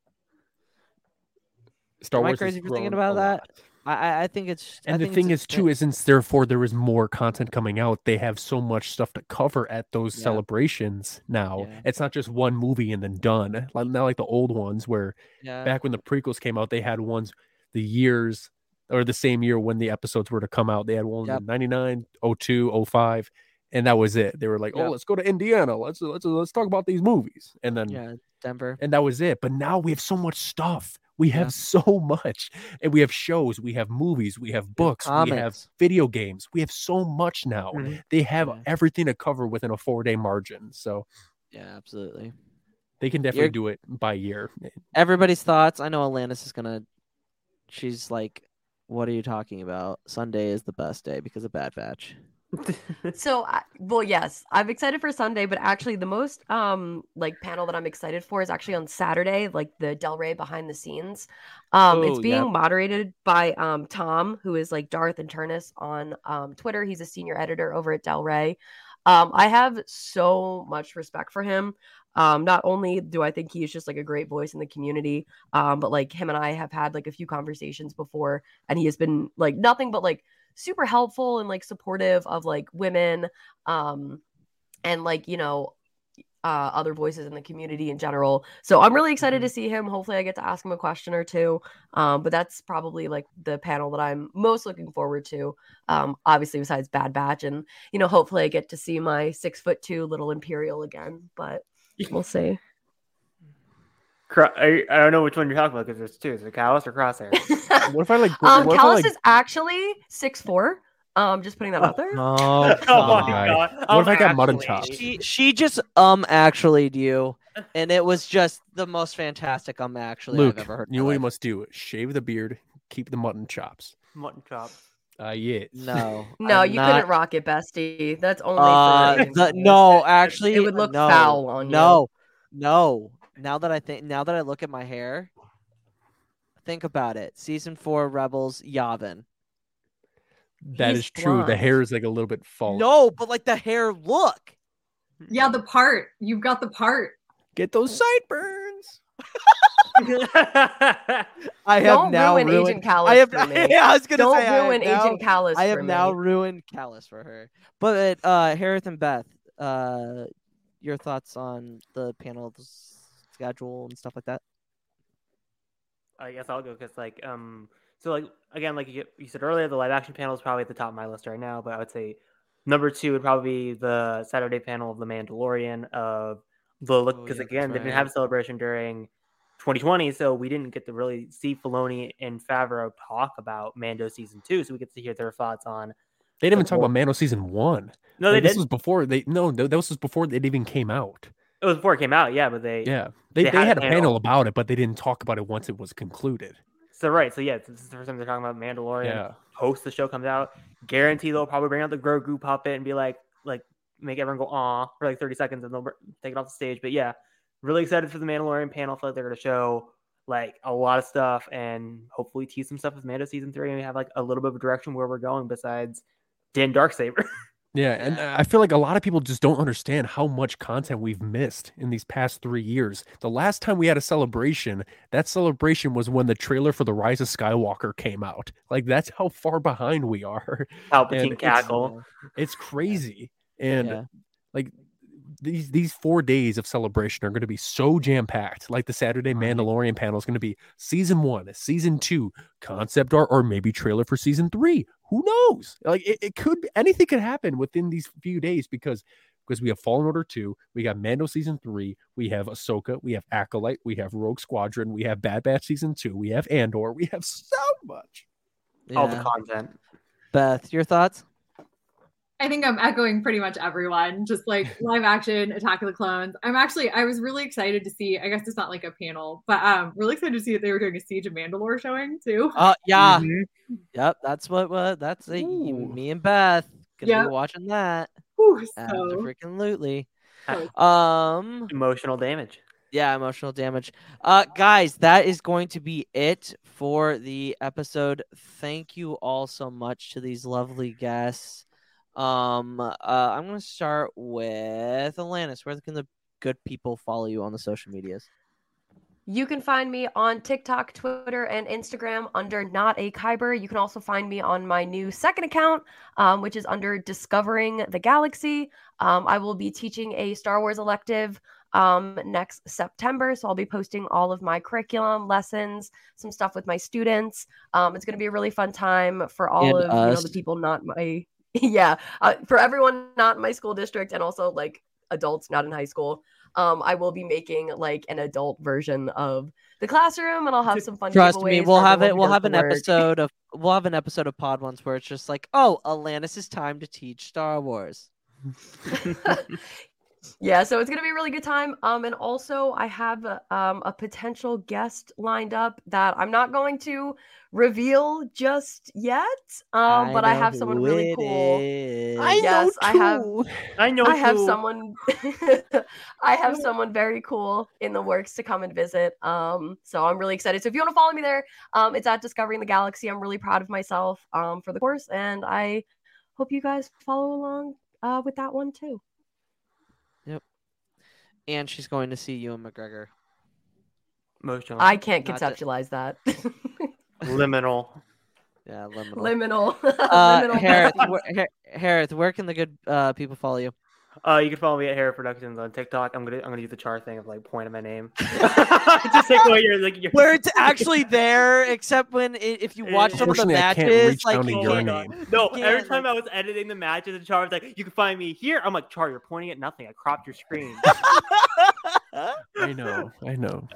Star Am I Wars has crazy for thinking about that? I I, I think it's. I And the think thing is, too, is since therefore there is more content coming out, they have so much stuff to cover at those Yeah. celebrations now. Yeah. It's not just one movie and then done. Like not like the old ones where Yeah. back when the prequels came out, they had ones the years or the same year when the episodes were to come out. They had one Yep. in 99, 02, 05, and that was it. They were like, Yep. "Oh, let's go to Indiana. Let's let's let's talk about these movies." And then yeah, Denver. and that was it. But now we have so much stuff. We have so much, and we have shows, we have movies, we have books, we have video games. We have so much now. Mhm. They have Yeah. everything to cover within a four day margin, so Yeah, absolutely. they can definitely You're- do it by year. Everybody's thoughts. I know Alanis is gonna. She's like, "What are you talking about? Sunday is the best day because of Bad Batch." so I- well yes i'm excited for sunday but actually the most um like panel that i'm excited for is actually on saturday like the del rey behind the scenes um it's Oh, being yep. moderated by um tom who is like darth and turnus on um twitter he's a senior editor over at del rey um i have so much respect for him um not only do i think he is just like a great voice in the community um but like him and i have had like a few conversations before and he has been like nothing but like super helpful and like supportive of like women um and like you know uh other voices in the community in general. So i'm really excited to see him. Hopefully i get to ask him a question or two um but that's probably like the panel that i'm most looking forward to um obviously besides bad batch and you know hopefully i get to see my six foot two little imperial again but we'll see I, I don't know which one you're talking about because there's two. Is it Kallus or Crosshair? what if I like? um what if I, Kallus like- is actually six four um just putting that out there Oh, Oh God. my god! What if I got Um, mutton actually- chops? She she just um actually you, and it was just the most fantastic um actually Luke, I've ever heard. you know what you must do: shave the beard, keep the mutton chops. Mutton chop. Uh, yeah. No, no I'm you not- couldn't rock it bestie that's only Uh, for Asian the, no, actually, it would look no, foul on you No, no. Now that I think, now that I look at my hair, think about it. Season four, Rebels, Yavin. That He's is true. The hair is like a little bit false. No, but like the hair look. Yeah, the part. You've got the part. Get those sideburns. I have Don't now ruin ruined. Agent Kallus I have. for me. Yeah, I was gonna Don't say. I have ruin now- Agent Kallus I have for now me. ruined Kallus for her. But uh, Hereth and Beth, uh, your thoughts on the panel's schedule and stuff like that? I guess I'll go because like um so like again like you, you said earlier the live action panel is probably at the top of my list right now but I would say number two would probably be the Saturday panel of the Mandalorian of the look Oh, because yeah, that's again they didn't have a celebration during 2020 so we didn't get to really see Filoni and Favreau talk about Mando season two so we get to hear their thoughts on They didn't even talk about Mando season one. No, they Like, this did. was before they. No, th- this was before it even came out. it was before it came out yeah but they Yeah, they they, They had had, a a panel about it, but they didn't talk about it once it was concluded. So right, so yeah, this is the first time they're talking about Mandalorian. Yeah. Post the show comes out, guarantee they'll probably bring out the Grogu puppet and be like, like make everyone go ah for like thirty seconds, and they'll take it off the stage. But yeah, really excited for the Mandalorian panel. Feel like they're gonna show like a lot of stuff and hopefully tease some stuff with Mando season three and we have like a little bit of a direction where we're going besides Din Darksaber. Yeah, and uh, I feel like a lot of people just don't understand how much content we've missed in these past three years. The last time we had a celebration, that celebration was when the trailer for The Rise of Skywalker came out. Like, that's how far behind we are. And Palpatine it's- It's crazy. And Yeah. like these these four days of celebration are going to be so jam packed. Like the Saturday Mandalorian panel is going to be season one, season two, concept art, or maybe trailer for season three. Who knows? Like it, it could anything could happen within these few days because because we have Fallen Order two, we got Mando season three, we have Ahsoka, we have Acolyte, we have Rogue Squadron, we have Bad Batch season two, we have Andor, we have so much. All the content. Beth, your thoughts? I think I'm echoing pretty much everyone. Just like live action, Attack of the Clones. I'm actually I was really excited to see. I guess it's not like a panel, but um, really excited to see that they were doing a Siege of Mandalore showing too. Uh, yeah. Mm-hmm. Yep, that's what. what that's a, me and Beth gonna Yep. be watching that. Whew, so freaking lutely. so Um, Emotional damage. yeah, emotional damage. Uh, guys, that is going to be it for the episode. Thank you all so much to these lovely guests. Um, uh, I'm gonna start with Alanis. Where can the good people follow you on the social medias? You can find me on TikTok, Twitter, and Instagram under Not a Kyber. You can also find me on my new second account, um, which is under Discovering the Galaxy. Um, I will be teaching a Star Wars elective um, next September, so I'll be posting all of my curriculum, lessons, some stuff with my students. Um, it's going to be a really fun time for all And of you know the people not my yeah uh, for everyone not in my school district and also like adults not in high school um i will be making like an adult version of the classroom, and I'll have some fun. Trust me, we'll have it. We'll have an work. episode of we'll have an episode of Podwans where it's just like, oh, Alanis is time to teach Star Wars. yeah so it's gonna be a really good time um and also i have a, um a potential guest lined up that i'm not going to reveal just yet um but i have someone really cool is. I yes i have I know i have too. someone i have someone very cool in the works to come and visit um so i'm really excited so if you want to follow me there um it's at discovering the galaxy i'm really proud of myself um for the course and i hope you guys follow along uh with that one too Yep. And she's going to see Ewan McGregor. Most I can't Not to- conceptualize that. liminal. Yeah, liminal. Liminal. Uh, Liminal Hereth, where, Hereth, where can the good uh, people follow you? Uh, you can follow me at Hereth Productions on TikTok. I'm gonna I'm gonna use the char thing of like pointing my name. Just like what you're like. You're... Where it's actually there, except when i if you watch some of the Unfortunately, I can't matches, reach like down you your can't- name. No, you every can't, time I was editing the matches, and Char was like, "You can find me here." I'm like, "Char, you're pointing at nothing. I cropped your screen." I know, I know.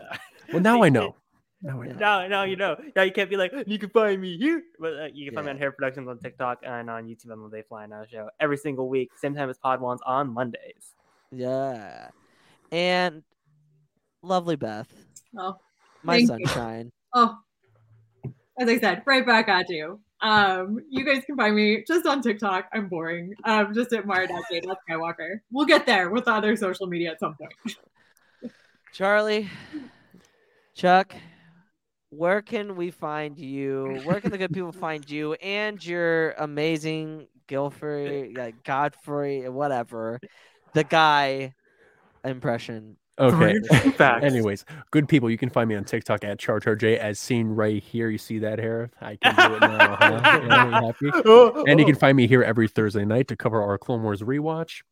Well, now I know. Now I know. now, now you know. Now you can't be like, "You can find me here," but uh, you can find me on Hereth Productions on TikTok and on YouTube on the They Fly Now show every single week, same time as Podwans on Mondays. Yeah. And lovely Beth, Oh, my thank you. sunshine. Oh, as I said, right back at you. Um, you guys can find me just on TikTok. I'm boring. Um, just at mara skywalker We'll get there with the other social media at some point. Charlie, Chuck, where can we find you? Where can the good people find you and your amazing Guilford, like uh, Godfrey, whatever, the guy impression? Okay. Facts. Anyways, good people, you can find me on TikTok at CharCharJ as seen right here. You see that, Hereth? I can do it now. Huh? Yeah, happy? And you can find me here every Thursday night to cover our Clone Wars rewatch.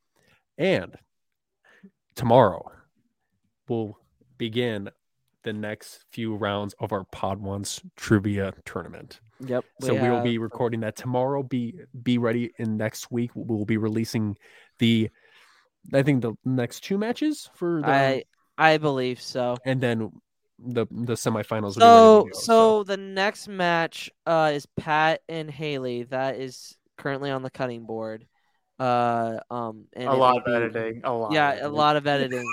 And tomorrow we'll begin the next few rounds of our Podwans trivia tournament. Yep. So we will have- be recording that tomorrow. Be be ready in next week. We'll be releasing the I think the next two matches for the I I believe so. and then the the semifinals. will be ready So to go. so the next match uh is Pat and Haley. That is currently on the cutting board. Uh um and A lot of be- editing. A lot. of Yeah, a lot of editing.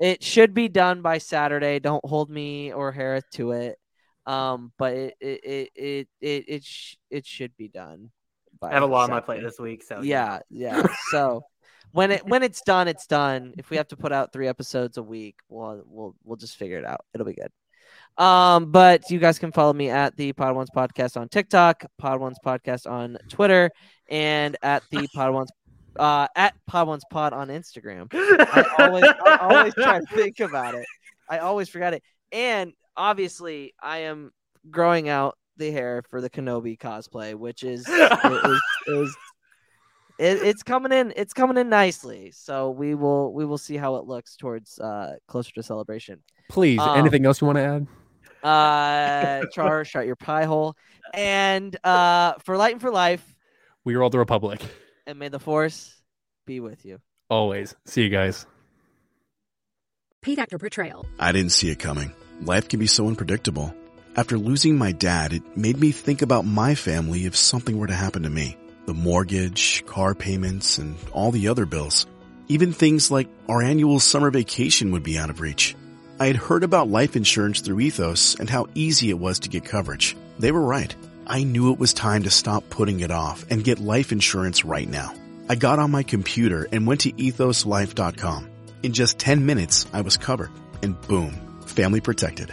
It should be done by Saturday. Don't hold me or Hereth to it. Um, but it it it it it it, sh- it should be done. By I have a lot on my plate this week, so yeah, yeah. so when it when it's done, it's done. If we have to put out three episodes a week, we'll we'll we'll just figure it out. It'll be good. Um, but you guys can follow me at the Podwans Podcast on TikTok, Podwans Podcast on Twitter, and at the Podwans uh at Podwans Pod on Instagram. I always I always try to think about it. I always forget it. And obviously I am growing out the hair for the Kenobi cosplay, which is is, is it, it's coming in it's coming in nicely. So we will we will see how it looks towards uh closer to celebration. please, um, anything else you want to add? Uh Char, shut your pie hole. And uh for Light and for Life, We are all the Republic. And may the force be with you. Always. See you guys. Paid actor portrayal. I didn't see it coming. Life can be so unpredictable. After losing my dad, it made me think about my family if something were to happen to me. The mortgage, car payments, and all the other bills. Even things like our annual summer vacation would be out of reach. I had heard about life insurance through Ethos and how easy it was to get coverage. They were right. I knew it was time to stop putting it off and get life insurance right now. I got on my computer and went to ethoslife.com. In just 10 minutes, I was covered. And boom, family protected.